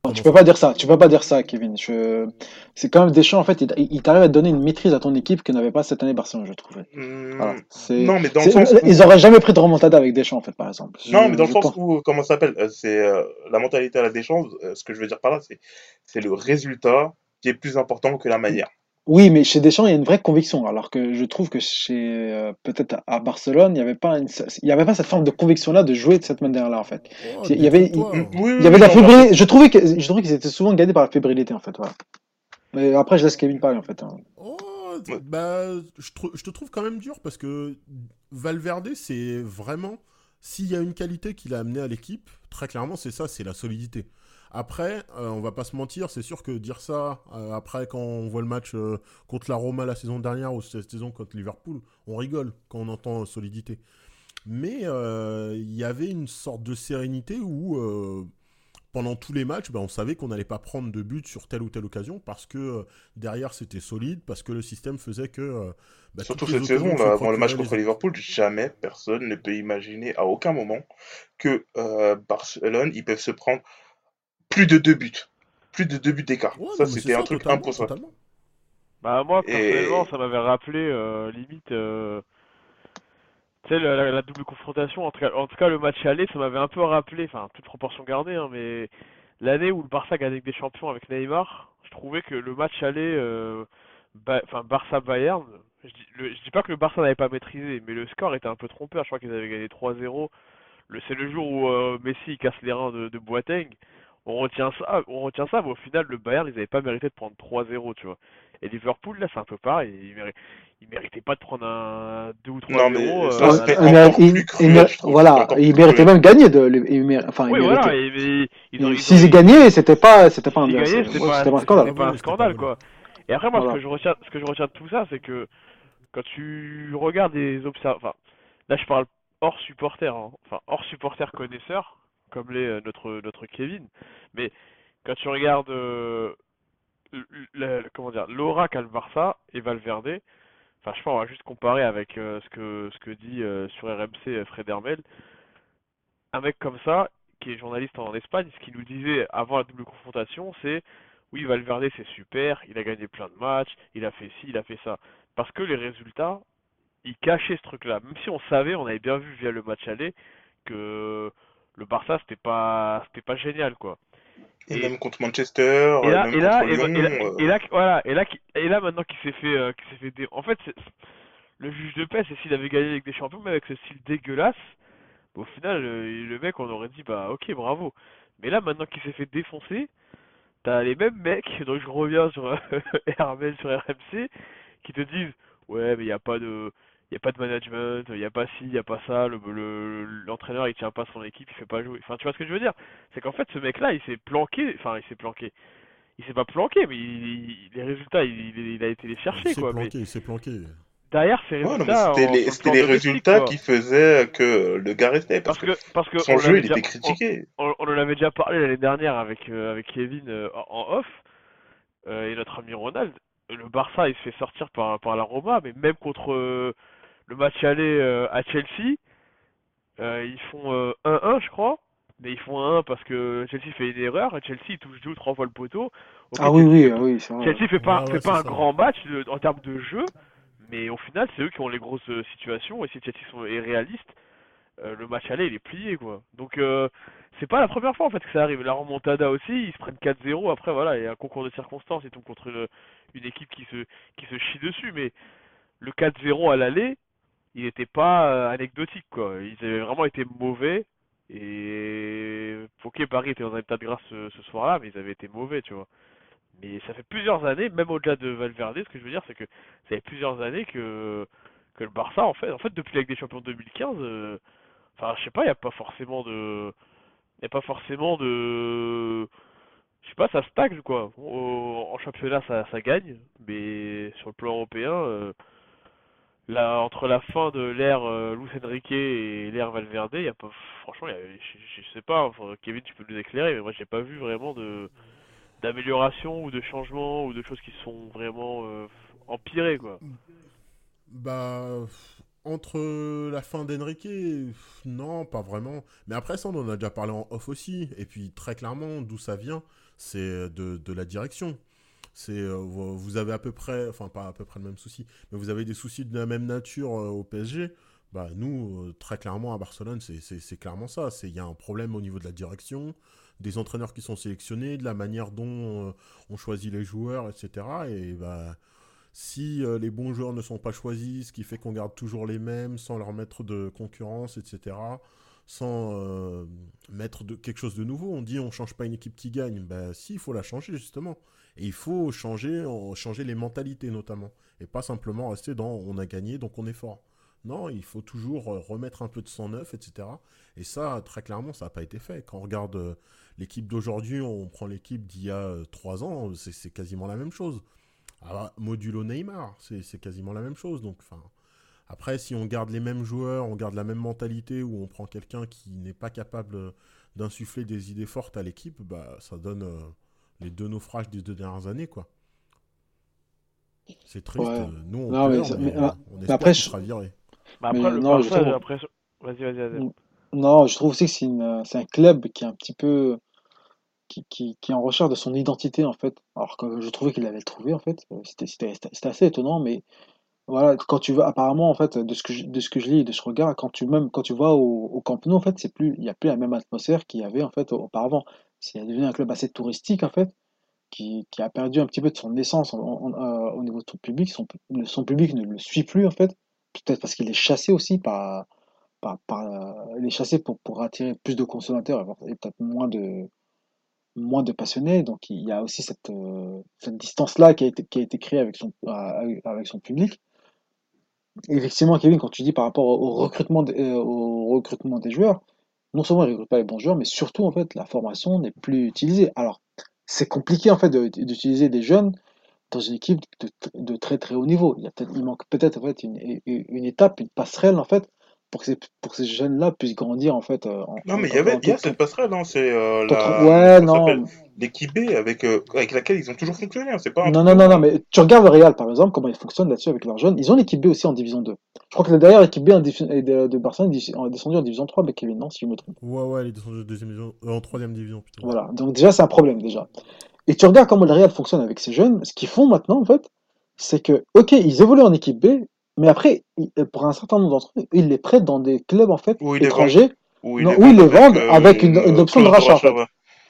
Non, tu peux pas dire ça, tu peux pas dire ça, Kevin. Je... C'est quand même Deschamps, en fait, il, il t'arrive à te donner une maîtrise à ton équipe que n'avait pas cette année Barcelone, je trouve. Voilà. Hmm, Non, mais dans le sens où... Ils auraient jamais pris de remontada avec Deschamps, en fait, par exemple. Je, Non, mais dans le je sens pense. où, comment ça s'appelle, euh, c'est euh, la mentalité à la Deschamps, euh, ce que je veux dire par là, c'est c'est le résultat qui est plus important que la manière. Oui, mais chez Deschamps, il y a une vraie conviction, alors que je trouve que chez euh, peut-être à Barcelone, il n'y avait pas une, il y avait pas cette forme de conviction-là de jouer de cette manière-là, en fait. Oh, Il y avait, il, Oui, y avait de la fébrilité. Je trouvais que, je trouvais qu'ils étaient souvent gagnés par la fébrilité, en fait. Voilà. Mais après, je laisse Kevin parler, en fait. hein. Oh, Ouais. bah, je, te trouve quand même dur parce que Valverde, c'est vraiment. S'il y a une qualité qu'il a amené à l'équipe, très clairement, c'est ça, c'est la solidité. Après, euh, on va pas se mentir, c'est sûr que dire ça, euh, après, quand on voit le match euh, contre la Roma la saison dernière ou cette saison contre Liverpool, on rigole quand on entend euh, solidité. Mais il y avait une sorte de sérénité où, pendant tous les matchs, ben, on savait qu'on n'allait pas prendre de but sur telle ou telle occasion parce que derrière c'était solide, parce que le système faisait que. bah, Surtout cette saison, là, avant le match contre les- Liverpool, jamais personne ne peut imaginer à aucun moment que Barcelone, ils peuvent se prendre plus de deux buts. Plus de deux buts d'écart. Ouais, ça, c'était un ça, truc totalement. Bah moi personnellement Et ça m'avait rappelé euh, limite euh, tu sais la, la- la double confrontation en tout cas, en tout cas le match aller ça m'avait un peu rappelé enfin toute proportion gardée hein, mais l'année où le Barça gagnait avec des champions avec Neymar je trouvais que le match aller euh, Ba- enfin Barça Bayern je dis, le- je dis pas que le Barça n'avait pas maîtrisé mais le score était un peu trompeur je crois qu'ils avaient gagné 3-0 le c'est le jour où euh, Messi casse les reins de, de Boateng on retient ça on retient ça mais au final le Bayern ils avaient pas mérité de prendre 3-0 tu vois et Liverpool, là, c'est un peu pareil. Ils, méri- ils méritaient pas de prendre un 2 ou 3-0. Non, mais euh, voilà, C'était encore il plus méritait cruel. même gagner de, il méri- enfin, Oui, méritait. voilà. et- mais ils ont, ils S'ils gagnaient, c'était pas, c'était pas s'ils pas, un c'était scandale. pas un scandale, quoi. Et après, moi, ce Voilà. que je retiens, ce que je retiens de tout ça, c'est que quand tu regardes des observ... enfin, là, je parle hors supporter, hein. enfin, hors supporter connaisseur, comme l'est euh, notre, notre Kevin, mais quand tu regardes, euh, comment dire, l'aura qu'a le et Valverde, enfin, je pense, on va juste comparer avec euh, ce que, ce que dit sur RMC Fred Hermel, un mec comme ça, qui est journaliste en Espagne, ce qu'il nous disait avant la double confrontation, c'est oui, Valverde c'est super, il a gagné plein de matchs, il a fait ci, il a fait ça. Parce que les résultats, il cachait ce truc-là. Même si on savait, on avait bien vu via le match aller, que le Barça c'était pas c'était pas génial quoi. Et Et, même contre Manchester, et euh, là, même et là, et, euh, et là, voilà, et là, et là maintenant qu'il s'est fait, euh, qu'il s'est fait dé- en fait, le juge de paix, c'est s'il avait gagné avec des champions, mais avec ce style dégueulasse, au final, euh, le mec, on aurait dit, bah, ok, bravo. Mais là, maintenant qu'il s'est fait défoncer, t'as les mêmes mecs, donc je reviens sur Hermel, sur RMC, qui te disent, ouais, mais il y a pas de, y a pas de management, il y a pas ci, il y a pas ça, le, le- l'entraîneur il tient pas son équipe, il fait pas jouer. Enfin, tu vois ce que je veux dire? C'est qu'en fait, ce mec-là, il s'est planqué, enfin, il s'est planqué il s'est pas planqué, mais il- il- les résultats, il, il- il a été les Il chercher, s'est quoi. Mais planqué, il s'est planqué. derrière ces Ouais, résultats, c'était en- les, résultats quoi. qui faisaient que le gars restait. Parce, Parce que, parce que son on jeu, il déjà, était critiqué. on, on en avait déjà parlé l'année dernière avec, euh, avec Kevin euh, en en off, euh, et notre ami Ronald. le Barça, il se fait sortir par, par la Roma, mais même contre euh, le match aller euh, à Chelsea, euh, ils font euh, 1-1, je crois. Mais ils font 1-1 parce que Chelsea fait une erreur et Chelsea touche deux ou trois fois le poteau. Ok, Ah oui, Chelsea oui, fait ah pas, oui. Chelsea fait pas, Ouais, fait pas un ça. grand match de- en termes de jeu, mais au final, c'est eux qui ont les grosses euh, situations. Et si Chelsea sont, est réaliste, euh, le match aller, il est plié, quoi. Donc, euh, c'est pas la première fois en fait que ça arrive. La remontada aussi, ils se prennent 4-0. Après, voilà, il y a un concours de circonstances. Ils tombent contre une, une équipe qui se, qui se chie dessus. Mais le 4-0 à l'aller, il n'était pas euh, anecdotique, quoi. Ils avaient vraiment été mauvais. Et ok, Paris était dans un état de grâce ce, ce soir-là, mais ils avaient été mauvais, tu vois. Mais ça fait plusieurs années, même au-delà de Valverde, ce que je veux dire, c'est que ça fait plusieurs années que, le Barça, en fait, en fait, depuis la Ligue des Champions 2015, euh, enfin, je sais pas, il n'y a pas forcément de, il y a pas forcément de, je sais pas, ça stagne, quoi. En championnat, ça, gagne, mais sur le plan européen, euh, entre la fin de l'ère euh, Luis Enrique et l'ère Valverde, y a pas, franchement, je, sais pas, enfin, Kevin, tu peux nous éclairer, mais moi, j'ai pas vu vraiment de d'amélioration ou de changement ou de choses qui sont vraiment euh, empirées quoi. Bah, entre la fin d'Enrique, non, pas vraiment. Mais après, ça, on en a déjà parlé en off aussi. Et puis, très clairement, d'où ça vient, c'est de, de la direction. C'est, euh, vous avez à peu près, enfin, pas à peu près le même souci, mais vous avez des soucis de la même nature euh, au PSG. Bah, nous, euh, très clairement, à Barcelone, c'est- clairement ça. C'est- Il y a un problème au niveau de la direction, des entraîneurs qui sont sélectionnés, de la manière dont on choisit les joueurs, etc. Et bah, si les bons joueurs ne sont pas choisis, ce qui fait qu'on garde toujours les mêmes sans leur mettre de concurrence, etc. Sans mettre de, quelque chose de nouveau. On dit on change pas une équipe qui gagne. Ben si, il faut la changer justement. Et il faut changer, en- changer les mentalités notamment. Et pas simplement rester dans on a gagné donc on est fort. Non, il faut toujours euh, remettre un peu de sang neuf, etc. Et ça, très clairement, ça n'a pas été fait. Quand on regarde euh, l'équipe d'aujourd'hui, on prend l'équipe d'il y a euh, trois ans, c'est quasiment la même chose. Ah, modulo Neymar, c'est quasiment la même chose. Après, si on garde les mêmes joueurs, on garde la même mentalité, ou on prend quelqu'un qui n'est pas capable euh, d'insuffler des idées fortes à l'équipe, bah, ça donne euh, les deux naufrages des deux dernières années, quoi. C'est triste. Ouais. euh, Nous, on Non, mais ça- mais, mais, euh, on espère après, je- sera viré. Bah Mais après le non, trouve- après vas-y vas-y vas-y. Non, je trouve aussi que c'est une, c'est un club qui est un petit peu, qui, qui, qui est en recherche de son identité en fait. Alors que je trouvais qu'il avait trouvé en fait. Euh, C'était, c'était, c'était assez étonnant, mais voilà, quand tu vas, apparemment en fait, de ce que je, de ce que je lis et de ce que je regarde, quand tu même, quand tu vas au, au Camp Nou en fait, c'est plus, il y a plus la même atmosphère qu'il y avait en fait auparavant. C'est devenu un club assez touristique en fait, qui, qui a perdu un petit peu de son essence en- en- euh, au niveau de son public. Son, public ne le suit plus en fait. Peut-être parce qu'il est chassé aussi par par, euh, pour, pour attirer plus de consommateurs et peut-être moins de, moins de passionnés. Donc il y a aussi cette, euh, cette distance-là qui a été, qui a été créée avec son, avec son public. Effectivement, Kevin, quand tu dis par rapport au, recrutement, au recrutement des joueurs, non seulement ils ne recrutent pas les bons joueurs, mais surtout en fait la formation n'est plus utilisée. Alors c'est compliqué en fait d'utiliser des jeunes dans une équipe de, très très haut niveau. Il y a manque peut-être en fait une, une, une étape, une passerelle en fait pour que ces, pour ces jeunes-là puissent grandir en fait. euh, En, Non, mais il en- y avait, en il y a cette passerelle, hein, c'est euh, la, Ouais, non. l'équipe B avec, euh, avec laquelle ils ont toujours fonctionné. hein, C'est pas un Non, non, non, non, mais tu regardes le Real par exemple, comment ils fonctionnent là-dessus avec leurs jeunes. Ils ont l'équipe B aussi en division 2. Je crois que la dernière équipe B en de, de Barcelone est descendue en division 3, mais Kevin, non, si je me trompe. Ouais, ouais, il est descendu de deuxième division, euh, en troisième division, putain. Voilà, donc déjà c'est un problème déjà. Et tu regardes comment le Real fonctionne avec ces jeunes, ce qu'ils font maintenant en fait, c'est que, ok, ils évoluent en équipe B, mais après, ils- pour un certain nombre d'entre eux, ils les prêtent dans des clubs en fait Où ils les étrangers, Où non, où ils les vendent euh, avec une- une option de rachat, en fait. ouais.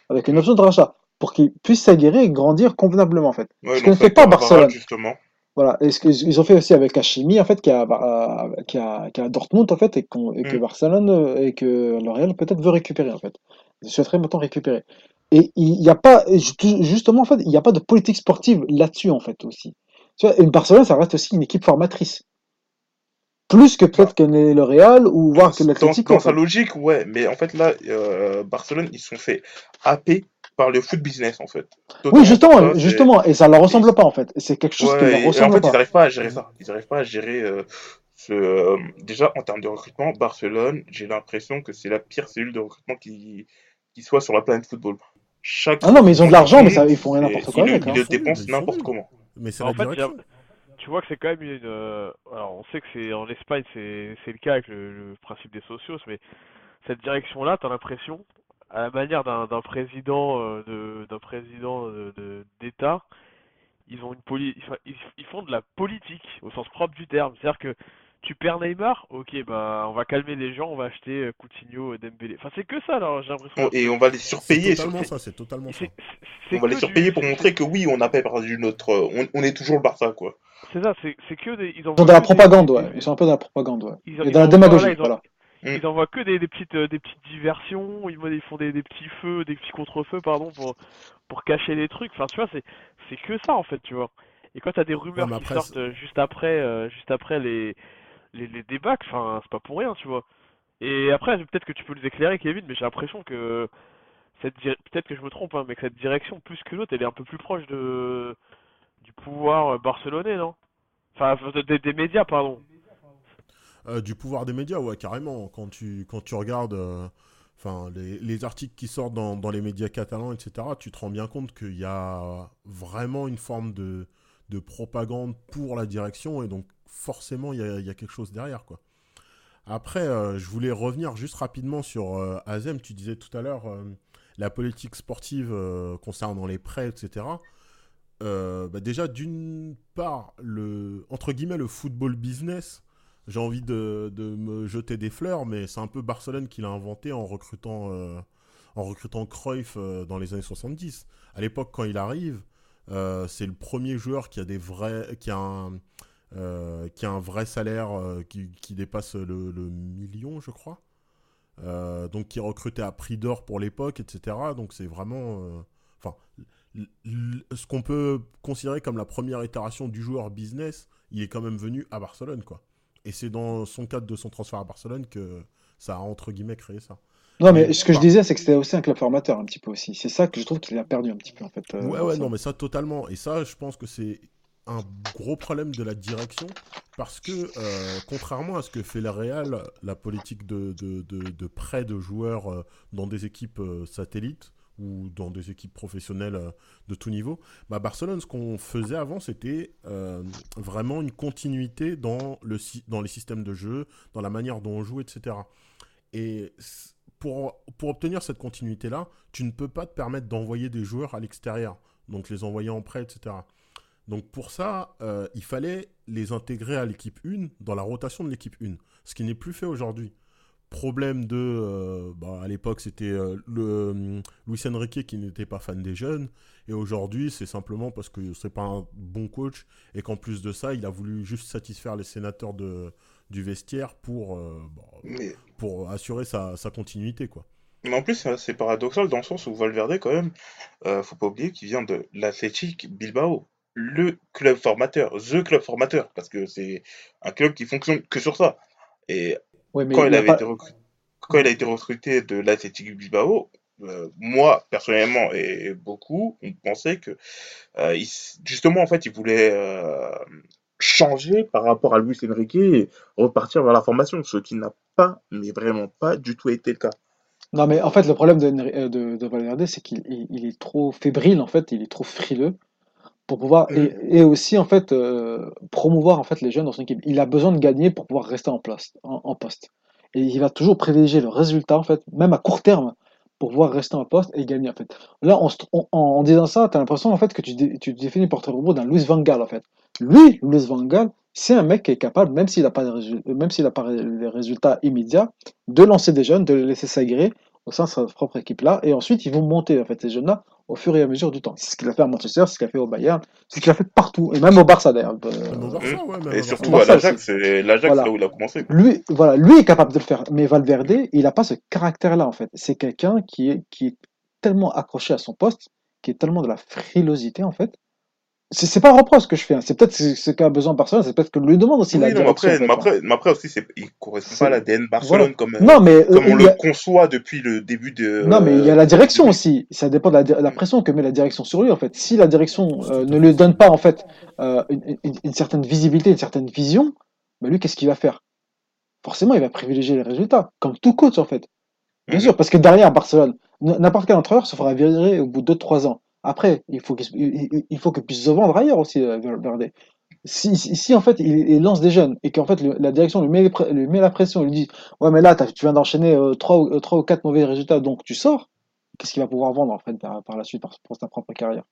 avec une option de rachat, pour qu'ils puissent s'aguerrir et grandir convenablement en fait. Ce l'ont ne fait pas Varane, Barcelone. justement. Voilà, et ce qu'ils ils ont fait aussi avec Hachimi en fait, qui a, euh, qui a, qui a Dortmund en fait, et, qu'on- et que Mm. Barcelone euh, et que le Real peut-être veut récupérer en fait. Ils souhaiteraient maintenant récupérer. Et il n'y a pas, et ju- justement en fait, il n'y a pas de politique sportive là-dessus en fait aussi. Tu vois, et Barcelone, ça reste aussi une équipe formatrice. Plus que peut-être que n'est le Real ou voire que Dans, l'Atlético. dans en sa logique, ouais, mais en fait là, euh, Barcelone, ils se sont fait happer par le foot business en fait. Oui, justement, ça, justement, et ça leur ressemble pas en fait. C'est quelque chose qui Ouais, leur et, et en ressemble fait, pas. ils n'arrivent pas à gérer ça. Ils n'arrivent pas à gérer euh, ce. euh, déjà, en termes de recrutement, Barcelone, j'ai l'impression que c'est la pire cellule de recrutement qui, qui soit sur la planète football. Chaque Ah non, mais ils ont de l'argent, mais ça, ils font c'est- n'importe quoi ils, avec. hein. Ils dépensent n'importe comment. Mais c'est En fait, tu vois que c'est quand même une. euh, Alors, on sait que c'est en Espagne, c'est le cas avec le, principe des socios, mais cette direction-là, t'as l'impression, à la manière d'un président euh, de d'un président de, de- d'État, ils ont une ils font de la politique au sens propre du terme. C'est-à-dire que tu perds Neymar, ok, bah on va calmer les gens, on va acheter euh, Coutinho, Dembélé. Enfin, c'est que ça, alors j'ai l'impression. On- Et on va les C'est surpayer. totalement surtout. ça, c'est totalement ça. C'est c'est On va les surpayer du- pour c'est- montrer que oui, on n'a pas perdu notre. On, on est toujours le Barça, quoi. C'est ça, c'est c'est que des. Ils Ils sont envoient dans la propagande, des- ouais. Ils sont un peu dans la propagande, ouais. Ils, Et ils dans la envoient- démagogie, voilà, ils voilà. Ils envoient que des, des petites euh, des petites diversions, ils, ils font des, des petits feux, des petits contre-feux, pardon, pour pour cacher les trucs. Enfin, tu vois, c'est c'est que ça en fait, tu vois. Et quand t'as des rumeurs qui sortent euh, juste après euh, juste après les les, les débats, enfin, c'est pas pour rien, tu vois. Et après, peut-être que tu peux nous éclairer, Kevin, mais j'ai l'impression que cette peut-être que je me trompe, hein, mais que cette direction, plus que l'autre, elle est un peu plus proche de du pouvoir euh, barcelonais, non? Enfin, des, médias, pardon. Euh, du pouvoir des médias, ouais, carrément. Quand tu, quand tu regardes euh, enfin, les, les articles qui sortent dans, dans les médias catalans, etc., tu te rends bien compte qu'il y a vraiment une forme de, de propagande pour la direction, et donc forcément, il y a, quelque chose derrière, quoi. Après, euh, je voulais revenir juste rapidement sur euh, Azem. Tu disais tout à l'heure euh, la politique sportive concernant les prêts, etc. Bah déjà, d'une part, le, entre guillemets, le football business, j'ai envie de, me jeter des fleurs, mais c'est un peu Barcelone qui l'a inventé en recrutant, en recrutant Cruyff dans les années 70. À l'époque, quand il arrive, c'est le premier joueur qui a des vrais, qui a un, euh, qui a un vrai salaire euh, qui, qui dépasse le, le million, je crois. Euh, donc qui est recruté à prix d'or pour l'époque, etc. Donc c'est vraiment, enfin, ce qu'on peut considérer comme la première itération du joueur business, il est quand même venu à Barcelone, quoi. Et c'est dans son cadre de son transfert à Barcelone que ça a entre guillemets créé ça. Non, mais ce que je disais, c'est que c'était aussi un club formateur, un petit peu aussi. C'est ça que je trouve qu'il a perdu un petit peu, en fait. Ouais, ouais, ça. non, mais ça totalement. Et ça, je pense que c'est un gros problème de la direction parce que, euh, contrairement à ce que fait le Real, la politique de, de, de, de prêt de joueurs euh, dans des équipes euh, satellites ou dans des équipes professionnelles de tout niveau, bah Barcelone, ce qu'on faisait avant, c'était vraiment une continuité dans, le, dans les systèmes de jeu, dans la manière dont on joue, etc. Et pour, pour obtenir cette continuité-là, tu ne peux pas te permettre d'envoyer des joueurs à l'extérieur, donc les envoyer en prêt, etc. Donc pour ça, euh, il fallait les intégrer à l'équipe 1 dans la rotation de l'équipe 1, ce qui n'est plus fait aujourd'hui. Problème de, euh, bah, à l'époque c'était euh, le Luis Enrique qui n'était pas fan des jeunes, et aujourd'hui c'est simplement parce que c'est pas un bon coach et qu'en plus de ça, il a voulu juste satisfaire les sénateurs de, du vestiaire pour, bah, Mais, pour assurer sa, sa continuité quoi. mais en plus, ça, c'est paradoxal dans le sens où Valverde, quand même, euh, faut pas oublier qu'il vient de l'Athletic Bilbao, le club formateur, the club formateur, parce que c'est un club qui fonctionne que sur ça. Et mais quand il il a avait pas- été recruté, quand il a été recruté de l'Athletic Bilbao, euh, moi personnellement et beaucoup, on pensait que euh, il justement en fait il voulait euh, changer par rapport à Luis Enrique et repartir vers la formation, ce qui n'a pas, mais vraiment pas du tout été le cas. Non, mais en fait, le problème de, de, de Valverde, c'est qu'il il- il est trop fébrile, en fait, il est trop frileux pour pouvoir, et, et aussi, en fait, euh, promouvoir, en fait, les jeunes dans son équipe. Il a besoin de gagner pour pouvoir rester en place, en, en poste. Et il va toujours privilégier le résultat, en fait, même à court terme, pour pouvoir rester en poste et gagner, en fait. Là, en, se- en, disant ça, tu as l'impression, en fait, que tu, dé- tu définis le robot d'un Luis Van Gaal, en fait. Lui, Luis Van Gaal, c'est un mec qui est capable, même s'il n'a pas, même s'il a pas les résultats immédiats, de lancer des jeunes, de les laisser s'aguerrer au sein de sa propre équipe là, et ensuite ils vont monter en fait ces jeunes-là au fur et à mesure du temps. C'est ce qu'il a fait à Manchester, c'est ce qu'il a fait au Bayern, c'est ce qu'il a fait partout, et même au Barça d'ailleurs. Euh, Barça, ouais, même Et surtout Barça. à l'Ajax, c'est l'Ajax Voilà. là où il a commencé. quoi. Lui, voilà, lui est capable de le faire, mais Valverde, il n'a pas ce caractère-là en fait. C'est quelqu'un qui est, qui est tellement accroché à son poste, qui est tellement de la frilosité en fait. C'est pas un reproche que je fais, hein. c'est peut-être ce qu'a besoin Barcelone, c'est peut-être que lui demande aussi la non, mais direction. en après, fait, mais hein. après, mais après aussi, il correspond pas à l'ADN Barcelone Voilà. comme, euh, Non, mais euh, comme on le a- conçoit depuis le début de. Non, mais il y a euh, la direction depuis- aussi. Ça dépend de la, la pression que met la direction sur lui, en fait. Si la direction euh, ne lui donne pas, en fait, euh, une, une- une certaine visibilité, une certaine vision, bah lui, qu'est-ce qu'il va faire? Forcément, il va privilégier les résultats, comme tout coach, en fait. Bien Mhm. sûr, parce que derrière Barcelone, n'importe quel entraîneur se fera virer au bout de 2-3 ans. Après, il faut qu'il il, il faut qu'il puisse se vendre ailleurs aussi, euh, Valverde. Si, si, si, en fait il, il lance des jeunes et qu'en fait le- la direction lui met, lui met la pression, lui dit ouais mais là tu viens d'enchaîner euh, trois, ou- euh, trois ou quatre mauvais résultats donc tu sors, qu'est-ce qu'il va pouvoir vendre en fait par, par la suite par- pour sa propre carrière?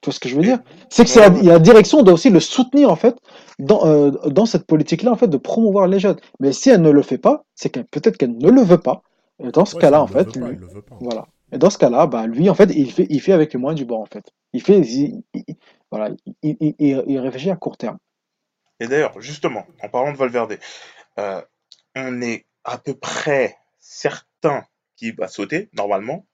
Tu vois ce que je veux dire? C'est que ouais, la, ouais. la direction doit aussi le soutenir en fait dans, euh, dans cette politique-là en fait de promouvoir les jeunes. Mais si elle ne le fait pas, c'est que peut-être qu'elle ne le veut pas. Et dans ce Ouais, cas-là en fait, pas, lui, veut pas. voilà. Et dans ce cas-là, bah lui en fait il fait il fait avec les moyens du bord en fait. Il fait il- il- voilà, il, il, il- il réfléchit à court terme. Et d'ailleurs, justement, en parlant de Valverde, euh, on est à peu près certain qu'il va sauter, normalement.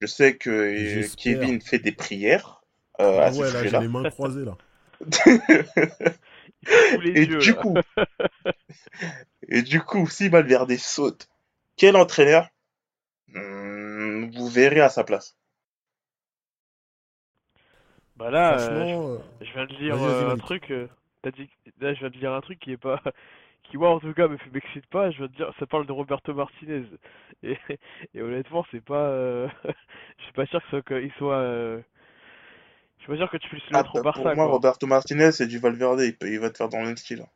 Je sais que euh. Kevin fait des prières euh, Ah à ce ouais, là, j'ai les mains croisées, là. Et du là. coup, et du coup, si Valverde saute, quel entraîneur? Hmm, vous verrez à sa place? Bah là, euh, je, euh, je viens de lire euh, un truc. euh, t'as dit, là, je viens de lire un truc qui est pas, qui moi en tout cas me fait m'excite pas. Je veux te dire, ça parle de Roberto Martinez. Et, et honnêtement, c'est pas, je suis pas sûr qu'il soit, je suis pas sûr que tu puisses le Ah, mettre au bah, pour Barça, moi, quoi. Roberto Martinez, c'est du Valverde, il, peut- il va te faire dans le même style.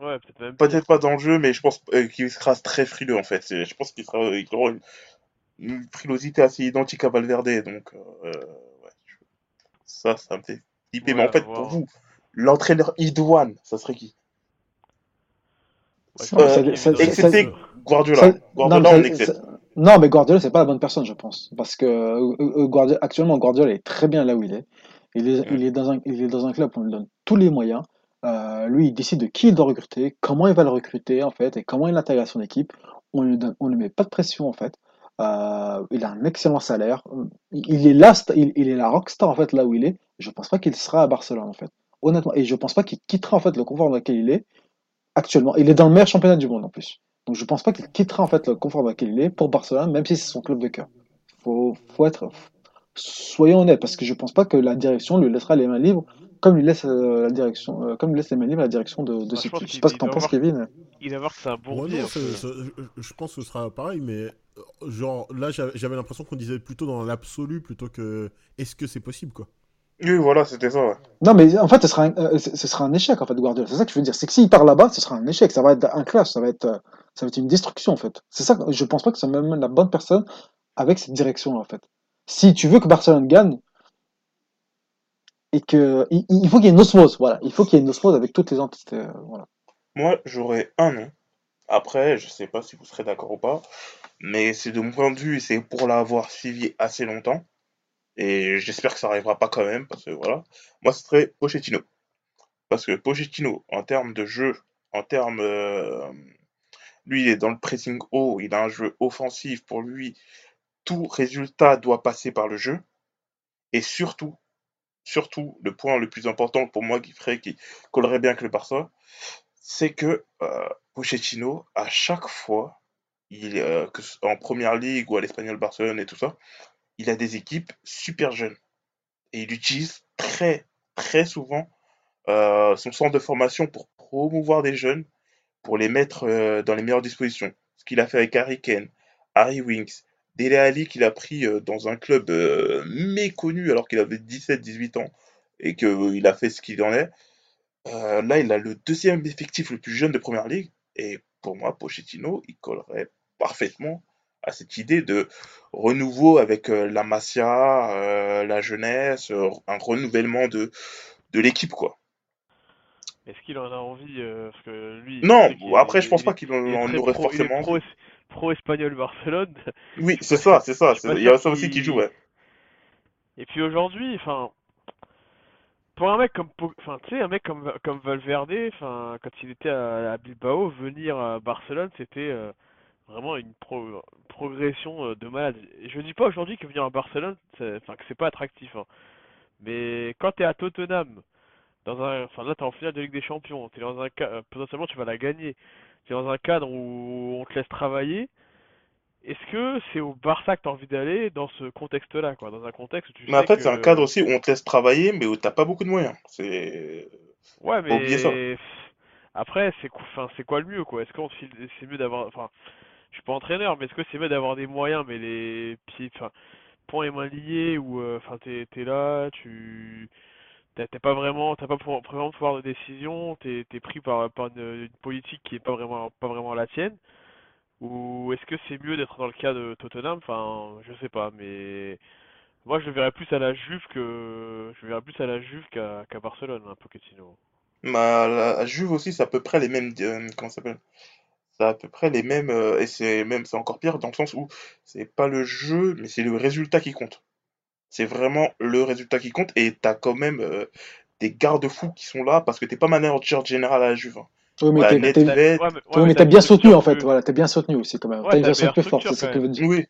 Ouais, peut-être Peut-être pas dans le jeu, mais je pense qu'il sera très frileux en fait. Je pense qu'il sera, il aura une, une frilosité assez identique à Valverde, donc euh, ouais, je- ça, ça me fait flipper. Mais en fait, pour vous, l'entraîneur idoine, ça serait qui? Ouais, Euh, ça, ça, ça, Euh, Guardiola. non, Guardiola, mais on non, Guardiola, c'est pas la bonne personne, je pense. Parce que euh, euh, Guardiola, actuellement, Guardiola est très bien là où il est. Il est, il est dans un, il est dans un club où on lui donne tous les moyens. Euh, lui, il décide de qui il doit recruter, comment il va le recruter, en fait, et comment il l'intègre à son équipe. On lui donne, on lui met pas de pression, en fait. Euh, il a un excellent salaire. Il est là, il, est la rockstar, en fait, là où il est. Je pense pas qu'il sera à Barcelone, en fait. Honnêtement. Et je pense pas qu'il quittera, en fait, le confort dans lequel il est actuellement. Il est dans le meilleur championnat du monde, en plus. Donc je pense pas qu'il quittera, en fait, le confort dans lequel il est pour Barcelone, même si c'est son club de cœur. Faut, faut être, soyons honnêtes, parce que je pense pas que la direction lui laissera les mains libres, comme lui laisse euh, la direction, euh, comme lui laisse les mains libres à la direction de, de Bah, je City. Je sais pas ce que il t'en penses, Kevin. il doit voir que c'est un Ouais, non, peu. c'est- je, pense que ce sera pareil, mais euh, genre là j'avais l'impression qu'on disait plutôt dans l'absolu plutôt que est-ce que c'est possible quoi. Oui, voilà, c'était ça. ouais. Non, mais en fait, ce sera un, euh, ce sera un échec, en fait, Guardiola. C'est ça que je veux dire. C'est que s'il part là-bas, ce sera un échec. Ça va être un clash. Ça va être, ça va être une destruction, en fait. C'est ça. Je pense pas que c'est même la bonne personne avec cette direction-là, en fait. Si tu veux que Barcelone gagne et que il, faut qu'il y ait une osmose, voilà. Il faut qu'il y ait une osmose avec toutes les entités, euh, voilà. Moi, j'aurais un nom. Après, je sais pas si vous serez d'accord ou pas, mais c'est de mon point de vue, et c'est pour l'avoir suivi assez longtemps. Et j'espère que ça arrivera pas quand même, parce que voilà. Moi, ce serait Pochettino. Parce que Pochettino, en termes de jeu, en termes. euh, lui, il est dans le pressing haut, il a un jeu offensif. Pour lui, tout résultat doit passer par le jeu. Et surtout, surtout, le point le plus important pour moi qui ferait, qui collerait bien avec le Barça, c'est que euh, Pochettino, à chaque fois, euh, en première ligue ou à l'Espagnol Barcelone et tout ça, il a des équipes super jeunes. Et il utilise très, très souvent euh, son centre de formation pour promouvoir des jeunes, pour les mettre euh, dans les meilleures dispositions. Ce qu'il a fait avec Harry Kane, Harry Winks, Dele Alli qu'il a pris euh, dans un club euh, méconnu alors qu'il avait 17-18 ans et qu'il a fait ce qu'il en est. Euh, là, il a le deuxième effectif le plus jeune de Première Ligue. Et pour moi, Pochettino, il collerait parfaitement à cette idée de renouveau avec euh, la Masia, euh, la jeunesse, euh, un renouvellement de, de l'équipe, quoi. Est-ce qu'il en a envie euh, Parce que lui, je Non, bon, après, je pense il pas qu'il en, aurait pro, il est forcément pro. Pro espagnol Barcelone. Oui, c'est ça, c'est ça. Il y a ça aussi qui joue, ouais. Et puis aujourd'hui, enfin, pour un mec comme, enfin, tu sais, un mec comme comme Valverde, enfin, quand il était à, à Bilbao, venir à Barcelone, c'était euh, vraiment une pro- progression euh, de malade. Et je dis pas aujourd'hui que venir à Barcelone, c'est- enfin, que c'est pas attractif, hein. Mais quand t'es à Tottenham, dans un, enfin là t'es en finale de Ligue des Champions, t'es dans un cas, potentiellement tu vas la gagner. T'es dans un cadre où on te laisse travailler. Est-ce que c'est au Barça que t'as envie d'aller dans ce contexte-là, quoi, dans un contexte où tu Mais sais après, c'est un cadre aussi où on te laisse travailler, mais où t'as pas beaucoup de moyens. C'est. ouais, oublier ça. mais après c'est quoi, enfin c'est quoi le mieux, quoi? Est-ce qu'on file- c'est mieux d'avoir, enfin, je suis pas entraîneur, mais est-ce que c'est mieux d'avoir des moyens, mais les pieds, enfin, poings et mains liés où euh, enfin t'es t'es là, tu t'as pas vraiment t'as pas vraiment de pouvoir de décision, t'es pris par une, politique qui est pas vraiment pas vraiment la tienne. Ou est-ce que c'est mieux d'être dans le cas de Tottenham? Enfin, je sais pas, mais moi je le verrais plus à la Juve que je verrais plus à la Juve qu'à Barcelone, un Pochettino. Ma, la Juve aussi, c'est à peu près les mêmes. euh, comment ça s'appelle? C'est à peu près les mêmes. euh, et c'est même c'est encore pire dans le sens où c'est pas le jeu, mais c'est le résultat qui compte. C'est vraiment le résultat qui compte. Et t'as quand même euh, des garde-fous qui sont là parce que t'es pas manager général à la Juve. hein. Oui, mais T'as. Ouais, ouais, bien soutenu en structure fait. que Voilà, t'as bien soutenu aussi quand même. ouais, T'as une meilleure plus forte, c'est ça quand que je même. veux dire. Oui.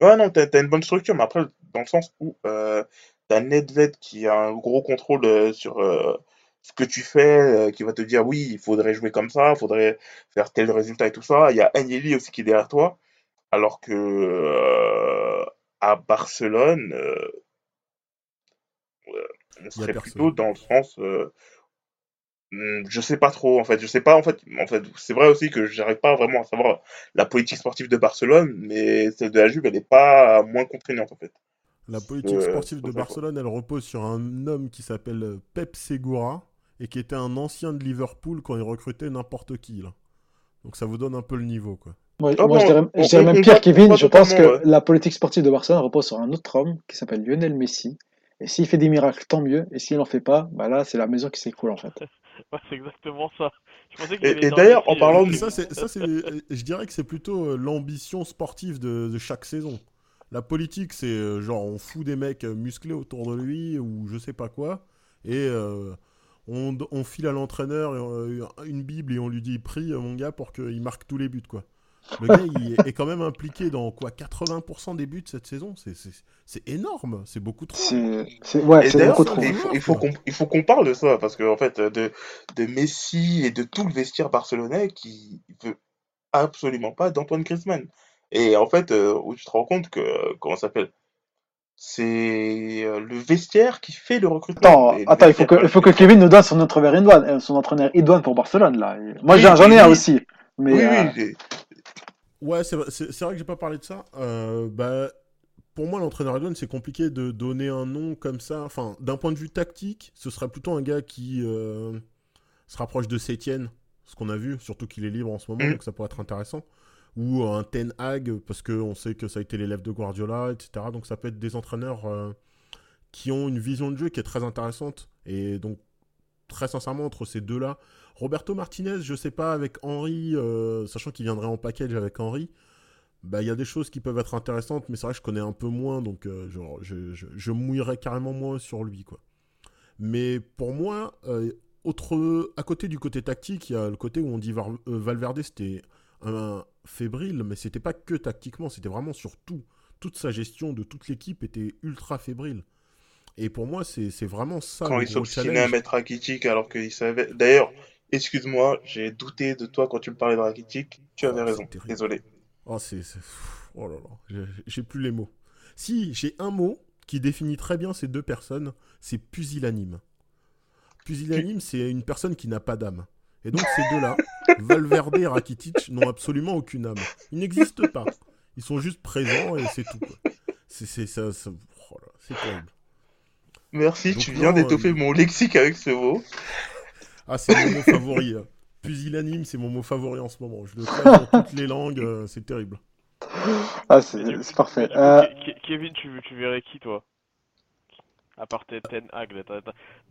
Ouais, non, t'as, une bonne structure, mais après, dans le sens où euh, t'as Nedved qui a un gros contrôle euh, sur euh, ce que tu fais, euh, qui va te dire oui, il faudrait jouer comme ça, il faudrait faire tel résultat et tout ça. Il y a Agnelli aussi qui est derrière toi, alors que euh, à Barcelone, euh, on y a serait plutôt dans le sens. euh, hmm, je sais pas trop, en fait. Je sais pas, en fait. En fait, c'est vrai aussi que j'arrive pas vraiment à savoir la politique sportive de Barcelone, mais celle de la Juve, elle est pas moins contraignante, en fait. La politique Euh, sportive de. Barcelone, elle repose sur un homme qui s'appelle euh, Pep Segura et qui était un ancien de Liverpool quand il recrutait n'importe qui. Là. Donc ça vous donne un peu le niveau. quoi. Moi, Ah moi, je dirais, on- je dirais on- même on pire, on Kevin. Je pense que ouais. la politique sportive de Barcelone repose sur un autre homme qui s'appelle Lionel Messi. Et s'il fait des miracles, tant mieux. Et s'il en fait pas, bah là, c'est la maison qui s'écroule en fait. Ouais, c'est exactement ça. Je Et, d'ailleurs, en Messi, parlant euh, de... Ça, c'est, ça, c'est, euh, je dirais que c'est plutôt euh, l'ambition sportive de, de chaque saison. La politique, c'est euh, genre on fout des mecs euh, musclés autour de lui ou je sais pas quoi, et euh, on, on file à l'entraîneur euh, une bible et on lui dit prie euh, mon gars pour qu'il marque tous les buts quoi. Le gars il est, quand même impliqué dans quoi 80% des buts cette saison, c'est, c'est, c'est énorme, c'est beaucoup trop. C'est, c'est, ouais, beaucoup trop. il faut, il faut qu'on il faut qu'on parle de ça, parce que en fait, de, de Messi et de tout le vestiaire barcelonais qui veut absolument pas d'Antoine Griezmann. Et en fait, euh, où tu te rends compte que, comment ça s'appelle? C'est euh, le vestiaire qui fait le recrutement. Attends, le attends, il faut que, il faut que. Kevin nous donne son entraîneur Idouane, euh, son entraîneur Idouane pour Barcelone là. Moi, Oui, j'en ai un oui. aussi, mais Oui, euh, oui, j'ai- Ouais, c'est, vrai- que j'ai pas parlé de ça. Euh, bah, pour moi, l'entraîneur Edouane, c'est compliqué de donner un nom comme ça. Enfin, d'un point de vue tactique, ce serait plutôt un gars qui euh, se rapproche de Sétienne, ce qu'on a vu, surtout qu'il est libre en ce moment, Mhm. donc ça pourrait être intéressant. Ou un Ten Hag, parce qu'on sait que ça a été l'élève de Guardiola, etc. Donc ça peut être des entraîneurs euh, qui ont une vision de jeu qui est très intéressante. Et donc, très sincèrement, entre ces deux-là, Roberto Martinez, je sais pas, avec Henry, euh, sachant qu'il viendrait en package avec Henry, bah il y a des choses qui peuvent être intéressantes, mais c'est vrai que je connais un peu moins, donc euh, genre, je, je, je mouillerais carrément moins sur lui, quoi. Mais pour moi, euh, autre, à côté du côté tactique, il y a le côté où on dit Valverde, c'était un fébrile, mais c'était pas que tactiquement, c'était vraiment sur tout. Toute sa gestion de toute l'équipe était ultra fébrile. Et pour moi, c'est vraiment ça quand le il s'obstinait à mettre Rakitic alors qu'il savait. D'ailleurs, excuse-moi, j'ai douté de toi quand tu me parlais de Rakitic. Tu Oh, avais c'est raison. Désolé. Oh, c'est. Oh là là, j'ai- plus les mots. Si, j'ai un mot qui définit très bien ces deux personnes, c'est pusillanime. Pusillanime, c'est une personne qui n'a pas d'âme. Et donc ces deux-là, Valverde et Rakitic, n'ont absolument aucune âme. Ils n'existent pas. Ils sont juste présents et c'est tout. C'est ça, ça- oh terrible. Merci, Donc tu viens d'étoffer euh, mon lexique avec ce mot. Ah, c'est mon mot favori. là. Pusillanime, c'est mon mot favori en ce moment. Je le traite dans toutes les langues, euh, c'est terrible. ah, c'est, parfait. coup, Euh, Kevin, tu, tu verrais qui, toi? À part Ten Hag,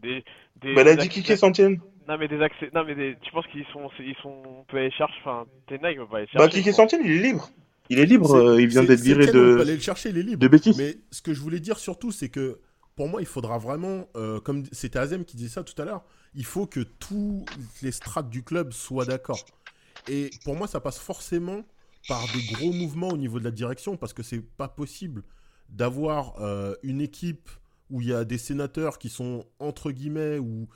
des, des, Bah, elle a dit acc- qui est centième? Non, mais des accès, non, mais des, tu penses qu'ils sont, ils sont, on peut aller chercher, enfin, Ten Hag, on peut aller Bah, chercher, qui est centième, il est libre. Il est libre, euh, il vient d'être viré de, aller le chercher, il est libre. de Betis. Mais ce que je voulais dire surtout, c'est que pour moi, il faudra vraiment, euh, comme c'était Azem qui disait ça tout à l'heure, il faut que tous les strates du club soient d'accord. Et pour moi, ça passe forcément par des gros mouvements au niveau de la direction, parce que c'est pas possible d'avoir euh, une équipe où il y a des sénateurs qui sont entre guillemets ou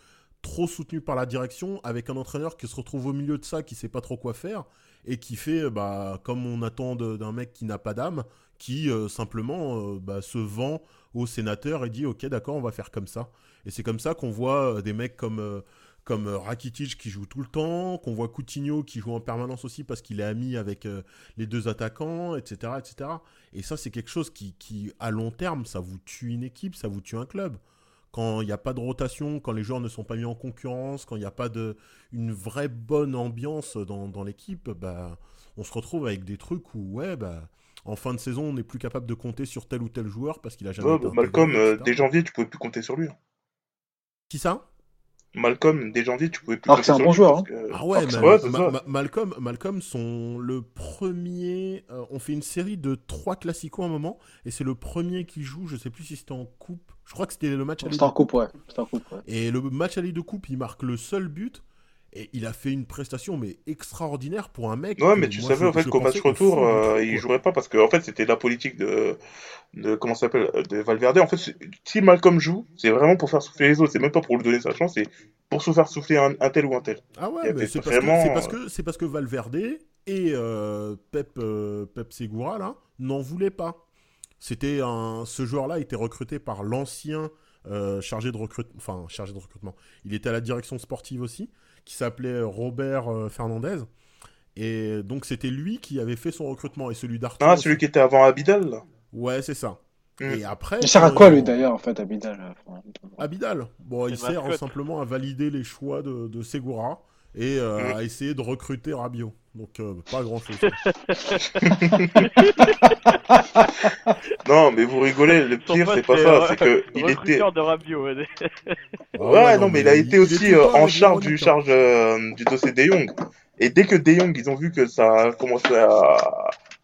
trop soutenus par la direction, avec un entraîneur qui se retrouve au milieu de ça, qui sait pas trop quoi faire, et qui fait, euh, bah, comme on attend d'un mec qui n'a pas d'âme, qui simplement bah, se vend au sénateur et dit ok d'accord on va faire comme ça. Et c'est comme ça qu'on voit euh, des mecs comme, euh, comme euh, Rakitic qui joue tout le temps, qu'on voit Coutinho qui joue en permanence aussi parce qu'il est ami avec les deux attaquants, etc., etc. Et ça, c'est quelque chose qui, qui, à long terme, ça vous tue une équipe, ça vous tue un club. Quand il n'y a pas de rotation, quand les joueurs ne sont pas mis en concurrence, quand il n'y a pas de, une vraie bonne ambiance dans, dans l'équipe, bah, on se retrouve avec des trucs où, ouais, bah, en fin de saison, on n'est plus capable de compter sur tel ou tel joueur parce qu'il a jamais. Bah, Malcolm, euh, dès janvier, tu pouvais plus compter sur lui. hein. Qui ça? Malcolm, dès janvier, tu pouvais plus Alors que compter c'est un sur bon lui joueur, que- Ah ouais, Ma-. Ma- Malcolm, Malcolm sont le premier. euh, on fait une série de trois classicos à un moment, et c'est le premier qui joue. Je sais plus si c'était en coupe. Je crois que c'était le match C'était en coupe, ouais. C'était en coupe, ouais. Et le match aller de coupe, il marque le seul but. Et il a fait une prestation mais extraordinaire pour un mec. Ouais, mais tu moi, savais je- en fait qu'au match retour, fond du euh, il jouerait pas parce que en fait c'était la politique de, de comment s'appelle de Valverde. En fait, si Malcolm joue, c'est vraiment pour faire souffler les autres. C'est même pas pour lui donner sa chance, c'est pour se faire souffler un, un tel ou un tel. Ah ouais, mais c'est parce, que- vraiment, c'est parce euh, que c'est parce que Valverde et euh, Pep euh, Pep Segura là n'en voulaient pas. C'était un ce joueur-là était recruté par l'ancien euh, chargé de recrutement, enfin chargé de recrutement. Il était à la direction sportive aussi, qui s'appelait Robert euh, Fernandez. Et donc c'était lui qui avait fait son recrutement et celui d'Arthur. Ah, aussi. celui qui était avant Abidal. là. Ouais, c'est ça. Mm. Et après. Il sert à quand quoi, lui, d'ailleurs, en fait, Abidal euh, Abidal. Bon, il sert simplement à valider les choix de, de Segura et euh, Mm. à essayer de recruter Rabiot. Donc euh, pas grand chose. Non, mais vous rigolez. Le pire, c'est pas ça. C'est que il était. De Rabiot. ouais. Ouais, non, mais il a été aussi euh, en charge du charge euh, du dossier De Jong. Et dès que De Jong, ils ont vu que ça a commencé à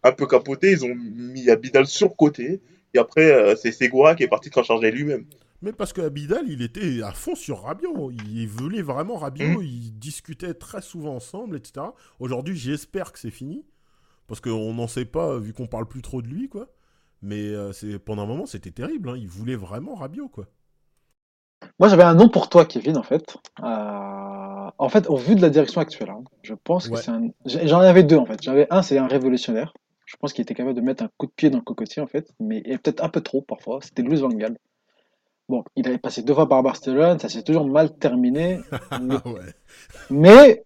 un peu capoter, ils ont mis Abidal sur côté. Et après, euh, c'est Segura qui est parti s'en charger lui-même. Mais parce que Abidal, il était à fond sur Rabiot. Il voulait vraiment Rabiot. Mm. Ils discutaient très souvent ensemble, etc. Aujourd'hui, j'espère que c'est fini. Parce qu'on n'en sait pas, vu qu'on parle plus trop de lui, quoi. Mais euh, c'est pendant un moment, c'était terrible. hein. Il voulait vraiment Rabiot, quoi. Moi, j'avais un nom pour toi, Kevin, en fait. Euh, En fait, au vu de la direction actuelle, hein, je pense que c'est un. J'en avais deux, en fait. J'avais un, c'est un révolutionnaire. Je pense qu'il était capable de mettre un coup de pied dans le cocotier, en fait, mais peut-être un peu trop parfois. C'était Luis Van Gaal. Bon, il avait passé deux fois par Barcelone, ça s'est toujours mal terminé. mais Ah mais,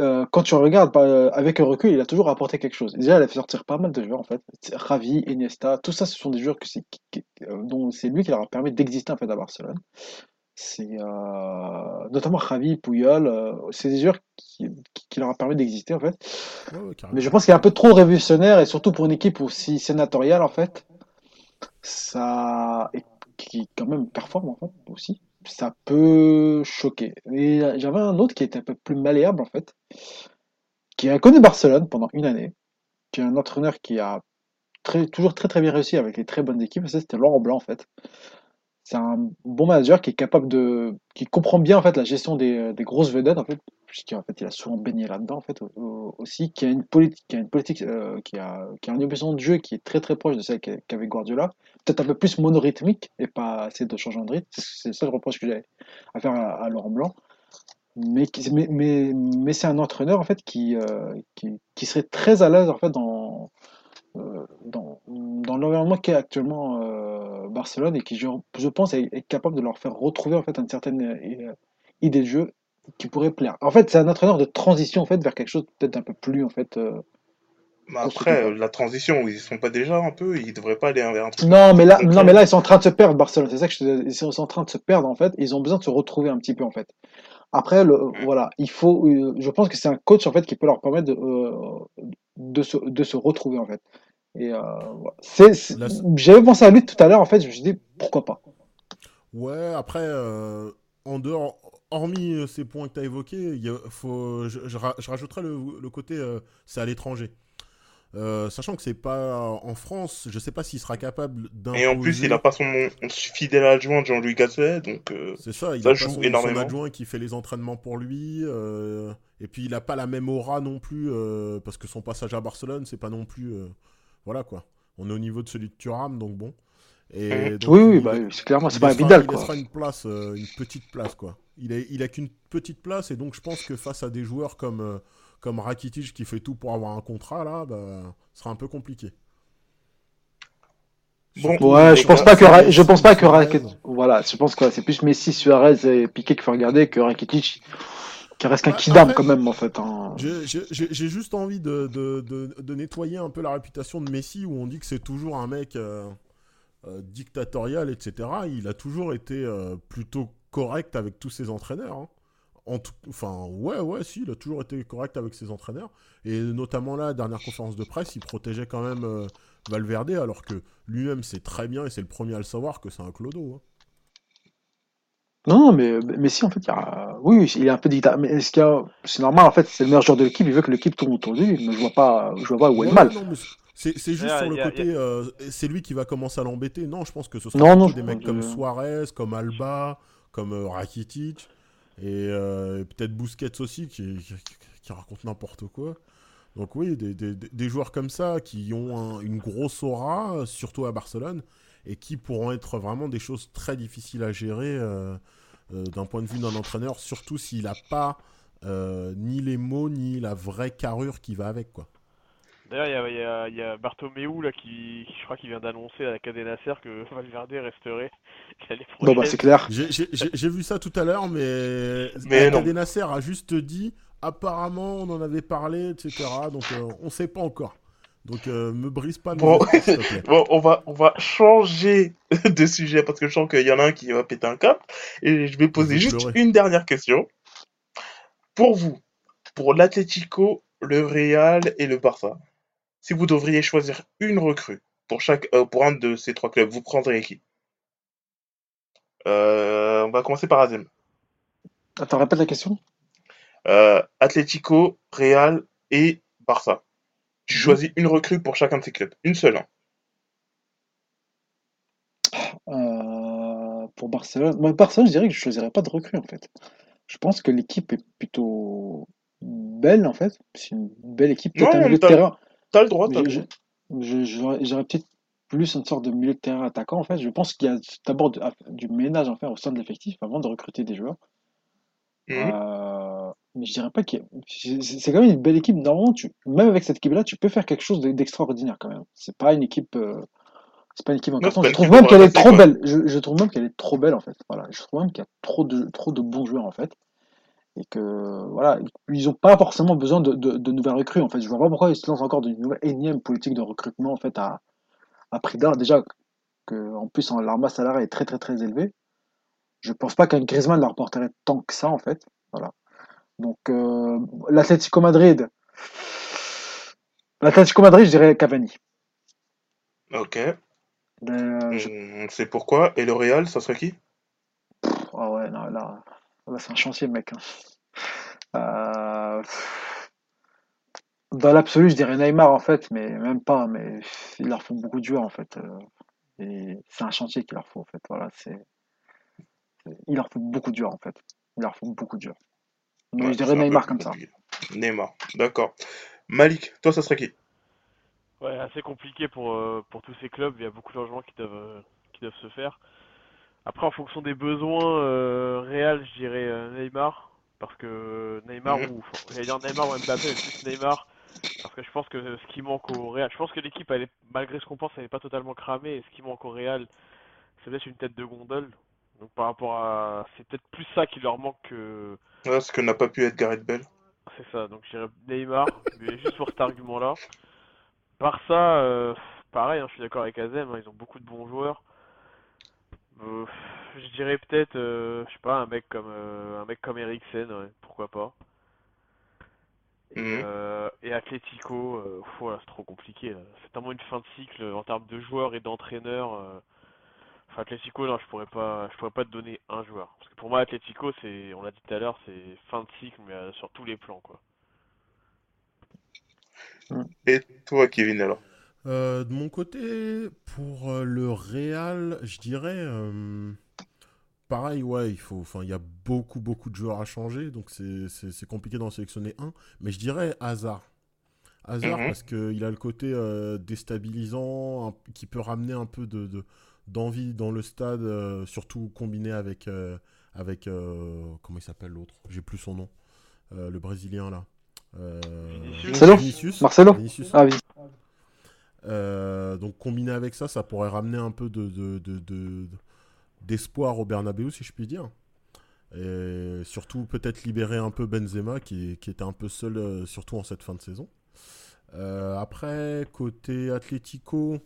euh, quand tu regardes euh, avec le recul, il a toujours apporté quelque chose. Déjà, il a fait sortir pas mal de joueurs en fait. Ravi, Iniesta, tout ça, ce sont des joueurs que qui- euh, dont c'est lui qui leur a permis d'exister en fait à Barcelone. C'est euh, notamment Javi, Puyol, euh, c'est des joueurs qui, qui, qui leur a permis d'exister en fait. Mais je pense qu'il est un peu trop révolutionnaire et surtout pour une équipe aussi sénatoriale en fait, ça qui quand même performe aussi, ça peut choquer. Et j'avais un autre qui était un peu plus malléable en fait, qui a connu Barcelone pendant une année, qui est un entraîneur qui a toujours très très bien réussi avec les très bonnes équipes. C'était Laurent Blanc en fait. C'est un bon manager qui est capable de, qui comprend bien en fait la gestion des, des grosses vedettes en fait, puisqu'en fait il a souvent baigné là-dedans en fait au- au- aussi, qui a une politique, qui a une politique, qui a, qui a une de jeu qui est très très proche de celle qu'a- qu'avait Guardiola, peut-être un peu plus monorythmique et pas essayer de changer de rythme. C'est le reproche que j'ai à faire à, Laurent Blanc. Mais, mais, mais, mais c'est un entraîneur en fait qui, euh, qui, qui serait très à l'aise en fait dans, euh, dans, dans l'environnement qu'est actuellement euh, Barcelone et qui je, je pense est, est capable de leur faire retrouver en fait une certaine idée de jeu qui pourrait plaire. En fait, c'est un entraîneur de transition en fait vers quelque chose peut-être un peu plus en fait. euh, Mais Constructif. après, la transition, ils sont pas déjà un peu, ils devraient pas aller vers un truc. Non, mais là, non, mais là, ils sont en train de se perdre, Barcelone. C'est ça que je. Ils sont en train de se perdre, en fait. Ils ont besoin de se retrouver un petit peu, en fait. Après, le, voilà, il faut, euh, je pense que c'est un coach, en fait, qui peut leur permettre de, euh, de, se, de se retrouver, en fait. Et, euh, j'avais pensé à lui tout à l'heure, en fait. Je me suis dit, pourquoi pas? Ouais, après, euh, en dehors, hormis euh, ces points que tu as évoqués, il faut, je, je ra- je rajouterais le, le côté euh, c'est à l'étranger. Euh, sachant que c'est pas en France, je sais pas s'il sera capable d'imposer. Et en plus, il a pas son fidèle adjoint Jean-Louis Gasset, donc euh, C'est ça, il Ça a pas joue son, son énormément. adjoint qui fait les entraînements pour lui. et puis il a pas la même aura non plus, parce que son passage à Barcelone, c'est pas non plus. voilà quoi. On est au niveau de celui de Thuram, donc bon. Et Mhm. donc, Oui, oui, il- bah, c'est clairement, c'est pas un laissera- Vidal, il quoi. laissera une place, euh, une petite place, quoi. Il a, il a qu'une petite place, et donc je pense que face à des joueurs comme, euh, comme Rakitic qui fait tout pour avoir un contrat, là, bah, ce sera un peu compliqué. Bon, Ouais, je pense pas que Ra- je pense pas que. Rakitic voilà, je pense que c'est plus Messi, Suarez et Piqué qu'il faut regarder que Rakitic qui reste qu'un Bah, kidam quand même en fait. hein. J'ai- J'ai j'ai- j'ai juste envie de, de- de- de nettoyer un peu la réputation de Messi où on dit que c'est toujours un mec euh, euh, dictatorial, etc. Il a toujours été euh, plutôt correct avec tous ses entraîneurs. hein. En tout- enfin, ouais, ouais, si, il a toujours été correct avec ses entraîneurs. Et notamment là, dernière conférence de presse, il protégeait quand même euh, Valverde, alors que lui-même sait très bien, et c'est le premier à le savoir, que c'est un clodo. hein. Non, non, mais Messi en fait, il y a... oui, il est un peu dictateur. Mais est-ce qu'il y a... c'est normal en fait, c'est le meilleur joueur de l'équipe, il veut que l'équipe tourne autour de lui. Mais je vois pas, je vois pas où est le mal. non, mais c'est juste sur le a- côté, euh, c'est lui qui va commencer à l'embêter. Non, je pense que ce sera Non, des mecs comme Suarez, comme Alba, comme euh, Rakitic, et, euh, et peut-être Busquets aussi, qui, qui, qui raconte n'importe quoi. Donc oui, des, des- des joueurs comme ça qui ont un- une grosse aura, surtout à Barcelone, et qui pourront être vraiment des choses très difficiles à gérer euh, euh, d'un point de vue d'un entraîneur, surtout s'il n'a pas euh, ni les mots, ni la vraie carrure qui va avec, quoi. D'ailleurs, il y a, y a, il y a Bartomeu là qui, qui- je crois qu'il vient d'annoncer à la Cadena Ser que Valverde resterait l'année Bon bah c'est clair. J'ai- vu ça tout à l'heure, mais, Nasser a juste dit apparemment on en avait parlé, etc. Donc euh, on sait pas encore. Donc euh, me brise pas Bon. plaît. Bon, on va, on va changer de sujet parce que je sens qu'il y en a un qui va péter un cap. Et je vais poser juste pleurer. une dernière question. Pour vous, pour l'Atlético, le Real et le Barça, si vous devriez choisir une recrue pour, chaque, euh, pour un de ces trois clubs, vous prendriez qui? Euh, On va commencer par Azem. Attends, répète la question. Euh, Atlético, Real et Barça. Tu Mhm. choisis une recrue pour chacun de ces clubs. Une seule. hein. Euh, pour Barcelone, moi, Barcelone, je dirais que je choisirais pas de recrue en fait. Je pense que l'équipe est plutôt belle en fait. C'est une belle équipe, peut-être Ouais, un milieu de t'as- terrain. T'as le droit, t'as le droit. J'aurais peut-être plus une sorte de milieu de terrain attaquant en fait. Je pense qu'il y a d'abord de- du ménage à faire au sein de l'effectif avant de recruter des joueurs. Mhm. Euh, mais je dirais pas qu'il y a- c'est quand même une belle équipe. Normalement, tu... même avec cette équipe-là, tu peux faire quelque chose de- d'extraordinaire quand même. C'est pas une équipe, euh, c'est pas une équipe en Non, carton. Je trouve même qu'elle est trop quoi. belle. Je, je trouve même qu'elle est trop belle en fait. Voilà, je trouve même qu'il y a trop de trop de bons joueurs en fait et que voilà, ils ont pas forcément besoin de, de, de nouvelles recrues en fait. Je vois pas pourquoi ils se lancent encore d'une nouvelle énième politique de recrutement en fait à, à prix d'or. Déjà que en plus leur masse salariale est très très très élevée. Je pense pas qu'un Griezmann leur porterait tant que ça en fait. Voilà. Donc euh, l'Atlético Madrid, l'Atlético Madrid, je dirais Cavani. Ok. Euh, je- C'est pourquoi? Et le Real, ça serait qui? Ah ouais, non, là, là c'est un chantier, mec. hein. Euh, Dans l'absolu, je dirais Neymar en fait, mais même pas. Mais il leur faut beaucoup de joueurs en fait. euh, Et c'est un chantier qu'il leur faut en fait. Voilà, c'est. Il leur faut beaucoup de joueurs en fait. Il leur faut beaucoup de joueurs. Mais Ouais, je dirais Neymar comme ça. Neymar, d'accord. Malik, toi, ça serait qui? Ouais, assez compliqué pour, euh, pour tous ces clubs. Il y a beaucoup de changements qui doivent, euh, qui doivent se faire. Après, en fonction des besoins euh, réels, je dirais euh, Neymar. Parce que Neymar Mhm. ou. J'allais dire Neymar ou Mbappé, mais plus Neymar. Parce que je pense que ce qui manque au Real. Je pense que l'équipe, elle est, malgré ce qu'on pense, elle n'est pas totalement cramée. Et ce qui manque au Real, c'est peut-être une tête de gondole. Donc par rapport à. C'est peut-être plus ça qui leur manque que. Ouais, Ce que n'a pas pu être Gareth Bell. C'est ça, donc je dirais Neymar, mais juste pour cet argument-là. Par ça, euh, pareil, hein, je suis d'accord avec Azem, hein, ils ont beaucoup de bons joueurs. Euh, je dirais peut-être, euh, je sais pas, un mec comme euh, un mec comme Eriksen, ouais, pourquoi pas. Et, Mhm. euh, et Atlético, euh, pff, voilà, c'est trop compliqué. là. C'est tellement une fin de cycle en termes de joueurs et d'entraîneurs. euh. Enfin, Atlético, non, je pourrais pas, je pourrais pas te donner un joueur. Parce que pour moi, Atlético, c'est, on l'a dit tout à l'heure, c'est fin de cycle, mais euh, sur tous les plans, quoi. Et toi, Kevin, alors? Euh, de mon côté, pour euh, le Real, je dirais. euh, pareil, ouais, il faut. Enfin, il y a beaucoup, beaucoup de joueurs à changer, donc c'est compliqué d'en sélectionner un. Mais je dirais Hazard. Hazard, Mhm. parce qu'il a le côté euh, déstabilisant, un- qui peut ramener un peu de, de- d'envie dans le stade, euh, surtout combiné avec. euh, avec euh, comment il s'appelle l'autre? J'ai plus son nom. Euh, le Brésilien, là. Euh, Vinicius. Marcelo Vinicius. Marcelo Vinicius. Ah oui. Donc combiné avec ça, ça pourrait ramener un peu de, d'espoir au Bernabeu, si je puis dire. Et surtout peut-être libérer un peu Benzema, qui, qui était un peu seul, surtout en cette fin de saison. après, côté Atlético,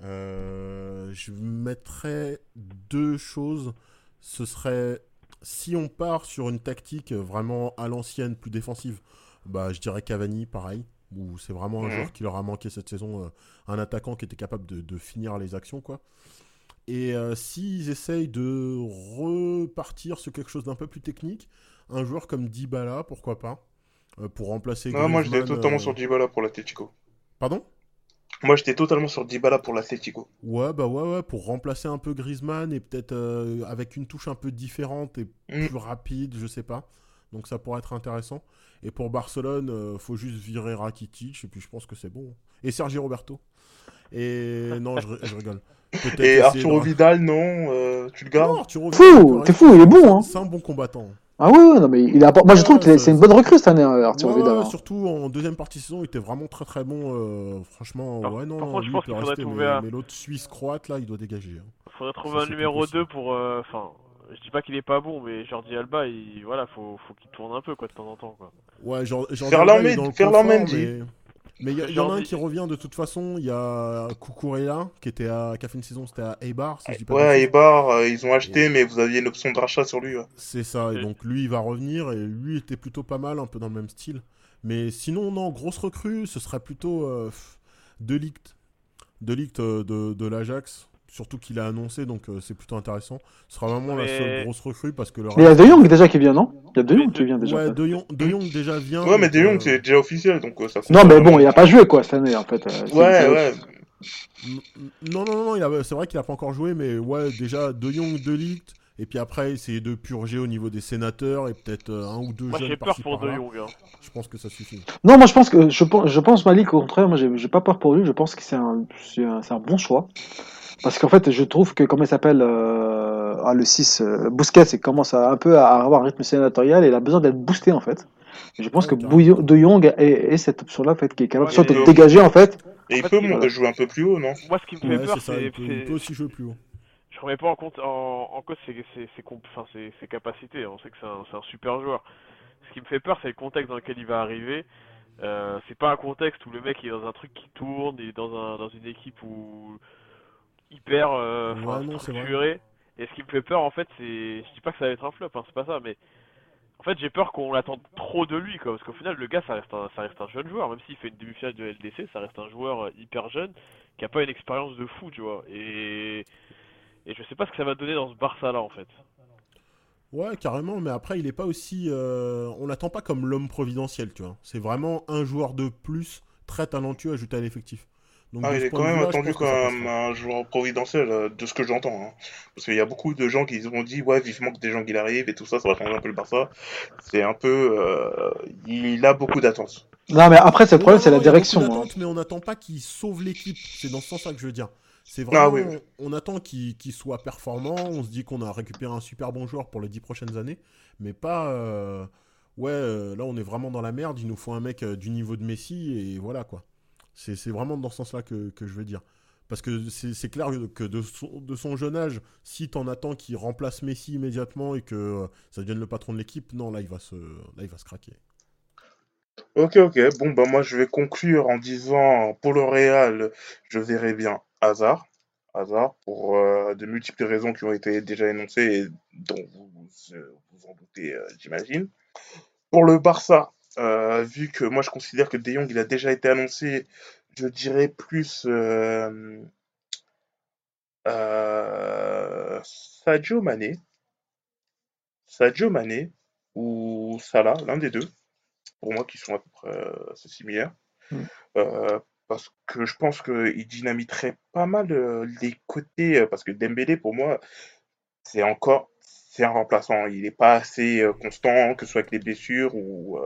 je mettrais deux choses. Ce serait si on part sur une tactique vraiment à l'ancienne, plus défensive, bah, je dirais Cavani, pareil. Où c'est vraiment un joueur qui leur a manqué cette saison, euh, un attaquant qui était capable de, finir les actions, quoi. Et euh, s'ils essayent de repartir sur quelque chose d'un peu plus technique, un joueur comme Dybala, pourquoi pas, euh, pour remplacer. Non, moi j'étais totalement sur Dybala pour l'Atletico. Pardon? Moi, j'étais totalement sur Dybala pour l'Atletico. Ouais, bah ouais, ouais, pour remplacer un peu Griezmann et peut-être avec une touche un peu différente et mm. plus rapide, je sais pas. Donc ça pourrait être intéressant. Et pour Barcelone, euh, faut juste virer Rakitic et puis je pense que c'est bon. Et Sergi Roberto. Et non, je, rigole. Et Arturo Vidal, non, euh, tu le gardes Non, Arturo Fou, t'es fou, il est bon. Hein. C'est un bon combattant. Ah ouais, non, mais il a... moi je trouve que c'est une bonne recrue cette année, euh, Arthur Vidal. Hein. surtout en deuxième partie de saison, il était vraiment très très bon. Euh, franchement, ouais, non, par contre, je pense qu'il faudrait trouver un... mais l'autre Suisse-Croate, là, il doit dégager. Il hein. faudrait trouver un numéro 2 pour. Euh, enfin, je dis pas qu'il est pas bon, mais Jordi Alba, il... voilà, faut, faut qu'il tourne un peu quoi, de temps en temps. Quoi. Ouais, Jordi Alba, Ferland Mendy. Mais il y, en a un qui revient de toute façon. Il y a Kukurea qui, était à, qui a fait une saison, c'était à Eibar. Si je dis pas ouais, Eibar, euh, ils ont acheté, mais vous aviez une option de rachat sur lui. C'est ça, et donc lui il va revenir, et lui était plutôt pas mal, un peu dans le même style. Mais sinon, non, grosse recrue, ce serait plutôt euh, De Ligt. De Ligt euh, de, de l'Ajax surtout qu'il a annoncé, donc euh, c'est plutôt intéressant. Ce sera vraiment la seule grosse recrue parce que le. Mais il y a De Jong déjà qui vient, non? Il y a De Jong qui vient déjà. Ouais, De Jong, de Jong déjà vient. Ouais, mais De Jong euh, c'est déjà officiel, donc euh, ça. Non, mais bon, il a pas joué quoi cette année en fait. ouais, ouais. Non, non, non, c'est vrai qu'il a pas encore joué, mais ouais, déjà De Jong, De Ligt. Et puis après, essayer de purger au niveau des sénateurs et peut-être un ou deux moi, jeunes j'ai peur pour De Jong. Hein. Je pense que ça suffit. Non, moi je pense que je, je pense Malik au contraire, moi j'ai pas peur pour lui. Je pense que c'est un, un, un, bon choix. Parce qu'en fait, je trouve que, comment il s'appelle, euh, ah, le 6, euh, Bousquet, il commence à, un peu à avoir un rythme sénatorial et il a besoin d'être boosté, en fait. je pense que De Jong est, cette option-là, en fait, qui est capable soit de dégager, en fait. Et il peut jouer un peu plus haut, non? Moi, ce qui me fait peur, c'est. Il, peut aussi jouer plus haut. Je remets pas en compte en, en cause ses, ses, ses, ses, capacités. On sait que c'est un, un, super joueur. Ce qui me fait peur, c'est le contexte dans lequel il va arriver. Euh, c'est pas un contexte où le mec est dans un truc qui tourne, il est dans, un, dans une équipe où hyper euh, structuré. Et ce qui me fait peur en fait, c'est, je dis pas que ça va être un flop, hein, c'est pas ça, mais en fait j'ai peur qu'on l'attende trop de lui, quoi, parce qu'au final le gars ça reste un, ça reste un jeune joueur, même s'il fait une demi-finale de LDC, ça reste un joueur euh, hyper jeune qui a pas une expérience de fou, tu vois. Et et je sais pas ce que ça va donner dans ce Barça là en fait. Ouais, carrément, mais après, il est pas aussi. Euh, on l'attend pas comme l'homme providentiel, tu vois. C'est vraiment un joueur de plus, très talentueux, ajouté à l'effectif ah, il est quand même attendu comme un joueur providentiel, euh, de ce que j'entends. Hein. Parce qu'il y a beaucoup de gens qui ont dit, ouais, vivement que des gens qui arrivent et tout ça, ça va changer un peu le Barça. C'est un peu. Euh, il a beaucoup d'attentes. Non, mais après, le problème, c'est la direction. Hein. Mais on n'attend pas qu'il sauve l'équipe. C'est dans ce sens-là que je veux dire. C'est ah vraiment. On attend qu'il soit performant. On se dit qu'on a récupéré un super bon joueur pour les dix prochaines années. Mais pas. Euh, ouais, là, on est vraiment dans la merde. Il nous faut un mec du niveau de Messi. Et voilà, quoi. C'est vraiment dans ce sens-là que, je veux dire. Parce que c'est clair que de son, jeune âge, si t'en attends qu'il remplace Messi immédiatement et que euh, ça devienne le patron de l'équipe, non, là il, va se, là, il va se craquer. Ok, ok. Bon, bah moi je vais conclure en disant pour le Real, je verrai bien Hazard. Hazard, pour euh, de multiples raisons qui ont été déjà énoncées et dont vous vous, en doutez, euh, j'imagine. Pour le Barça, euh, vu que moi je considère que De Jong il a déjà été annoncé, je dirais plus euh, euh, Sadio Mané, Sadio Mané ou Salah, l'un des deux, pour moi qui sont à peu près assez similaires. Mm. parce que je pense qu'il dynamiterait pas mal les côtés, parce que Dembélé pour moi c'est encore c'est un remplaçant, il n'est pas assez constant, que ce soit avec les blessures ou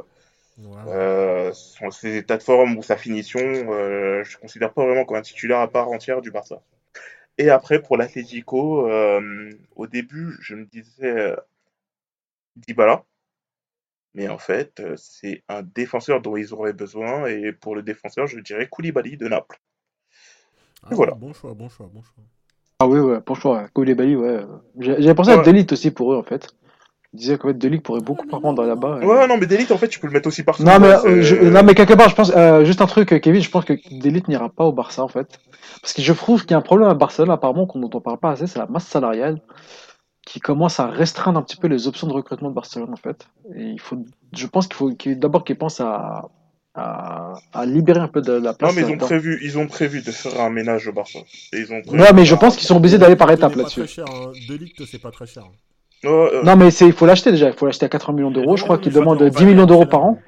euh, ses états de forme ou sa finition, euh, je ne considère pas vraiment comme un titulaire à part entière du Barça. Et après, pour l'Atlético, euh, au début, je me disais euh, Dybala. Mais en fait, c'est un défenseur dont ils auraient besoin. Et pour le défenseur, je dirais Koulibaly de Naples. Ah, voilà. Bon choix, bon choix, bon choix. Ah oui, ouais, pour choix, Koulibaly, ouais. J'ai- J'avais pensé à. Delite aussi pour eux, en fait. Je disais qu'en fait, Delite pourrait beaucoup prendre là-bas. Ouais, non, mais Delite, en fait, tu peux le mettre aussi partout. Non, mais, euh, je- non, mais quelque part, je pense, euh, juste un truc, euh, Kevin, je pense que Delite n'ira pas au Barça, en fait. Parce que je trouve qu'il y a un problème à Barcelone, apparemment, qu'on- dont on parle pas assez, c'est la masse salariale qui commence à restreindre un petit peu les options de recrutement de Barcelone, en fait. Et il faut, je pense qu'il faut d'abord qu'ils pensent à, à, à libérer un peu de la Non, place. mais ils ont prévu, ils ont prévu de faire un ménage au Barça. Et ils ont prévu- Ouais, mais je pense qu'ils sont obligés d'aller par étapes là-dessus. très cher, hein. De Ligt, c'est pas très cher. Euh, Non, mais c'est, il faut l'acheter déjà. Il faut l'acheter à 80 millions d'euros. Je crois qu'il demande demande 10 pas millions cher, d'euros par an.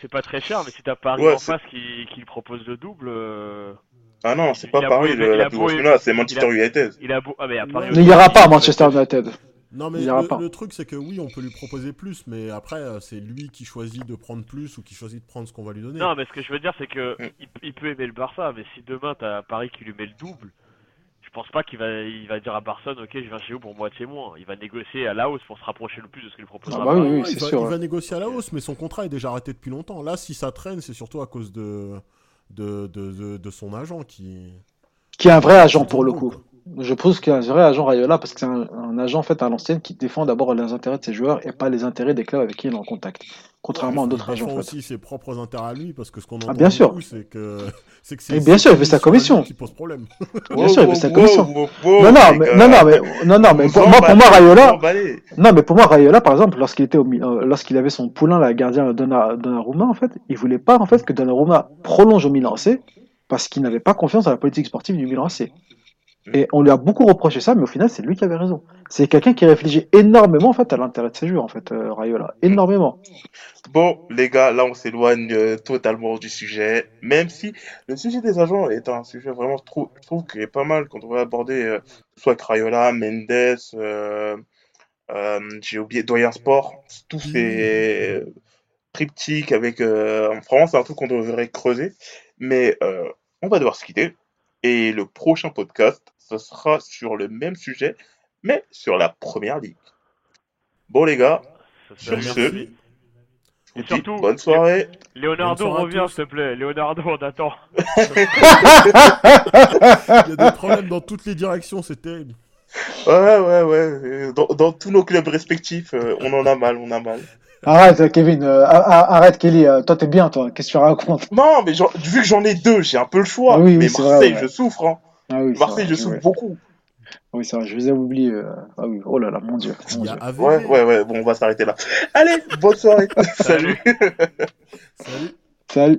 C'est pas très cher, mais si t'as Paris Ouais, en face qui, qui propose le double, euh, Ah non, c'est pas Paris, le- la plus grosse menace, c'est Manchester United. il a beau. Ah, mais à Paris Ouais, Il aussi, n'ira pas Manchester United. Non, mais le, truc, c'est que oui, on peut lui proposer plus, mais après, euh, c'est lui qui choisit de prendre plus ou qui choisit de prendre ce qu'on va lui donner. Non, mais ce que je veux dire, c'est que Mm. il, il peut aimer le Barça, mais si demain t'as Paris qui lui met le double, pense pas qu'il va, il va dire à Barcelone, ok, je viens chez vous pour moitié moins. Il va négocier à la hausse pour se rapprocher le plus de ce qu'il. Ah bah oui, oui, il, va, sûr, il ouais. va négocier à la hausse, mais son contrat est déjà arrêté depuis longtemps. Là, si ça traîne, c'est surtout à cause de, de, de, de- de son agent qui. Qui est un vrai agent pour le coup. Je pense qu'il y a un vrai agent Rayola parce que c'est un, un agent en fait à l'ancienne qui défend d'abord les intérêts de ses joueurs et pas les intérêts des clubs avec qui il est en contact. Contrairement à Il d'autres agents fait. aussi ses propres intérêts à lui, parce que ce qu'on Ah, entend bien sûr. beaucoup, c'est que c'est que c'est bien sûr, il fait sa commission. qui pose problème. Bien sûr, il fait sa commission. Non, non, mais, non, non, mais, non, non, mais Vous pour, moi, pour moi, Rayola, non, mais pour moi, Rayola, par exemple, lorsqu'il était euh, lorsqu'il avait son poulain, la gardien Donna- Donnarumma, en fait, il voulait pas, en fait, que Donnarumma prolonge au Milan AC parce qu'il n'avait pas confiance dans la politique sportive du Milan AC. Et on lui a beaucoup reproché ça, mais au final, c'est lui qui avait raison. C'est quelqu'un qui réfléchit énormément, en fait, à l'intérêt de ses joueurs, en fait, euh, Rayola. Énormément. Bon, les gars, là, on s'éloigne euh, totalement du sujet. Même si le sujet des agents est un sujet vraiment, je trouve, je trouve qu'il est pas mal quand on va aborder euh, soit Crayola, Mendes, euh, euh, j'ai oublié Doyen Sport, tous ces euh, triptyques avec. Euh, vraiment, c'est un truc qu'on devrait creuser. Mais euh, on va devoir se quitter. Et le prochain podcast, ce sera sur le même sujet, mais sur la première ligue. Bon, les gars, Sur ce, je vous Et dis surtout, bonne soirée. Leonardo, tous. s'il te plaît. Leonardo, on attend. Il y a des problèmes dans toutes les directions, c'est terrible. Ouais, ouais, ouais. Dans, dans tous nos clubs respectifs, euh, on en a mal, on a mal. Arrête, euh, Kevin, euh, arrête, Kelly, euh, toi, t'es bien, toi, qu'est-ce que tu racontes? Non, mais j'en- vu que j'en ai deux, j'ai un peu le choix. Ah oui, oui, mais c'est Marseille, vrai, ouais. je souffre. Hein. Ah oui, Marseille, vrai, je souffre ouais. beaucoup. Oui, c'est vrai, je vous ai oublié. euh, Ah oui, oh là là, mon Dieu. Mon. Ouais, ouais, ouais. Bon, on va s'arrêter là. Allez, bonne soirée. Salut. Salut. Salut.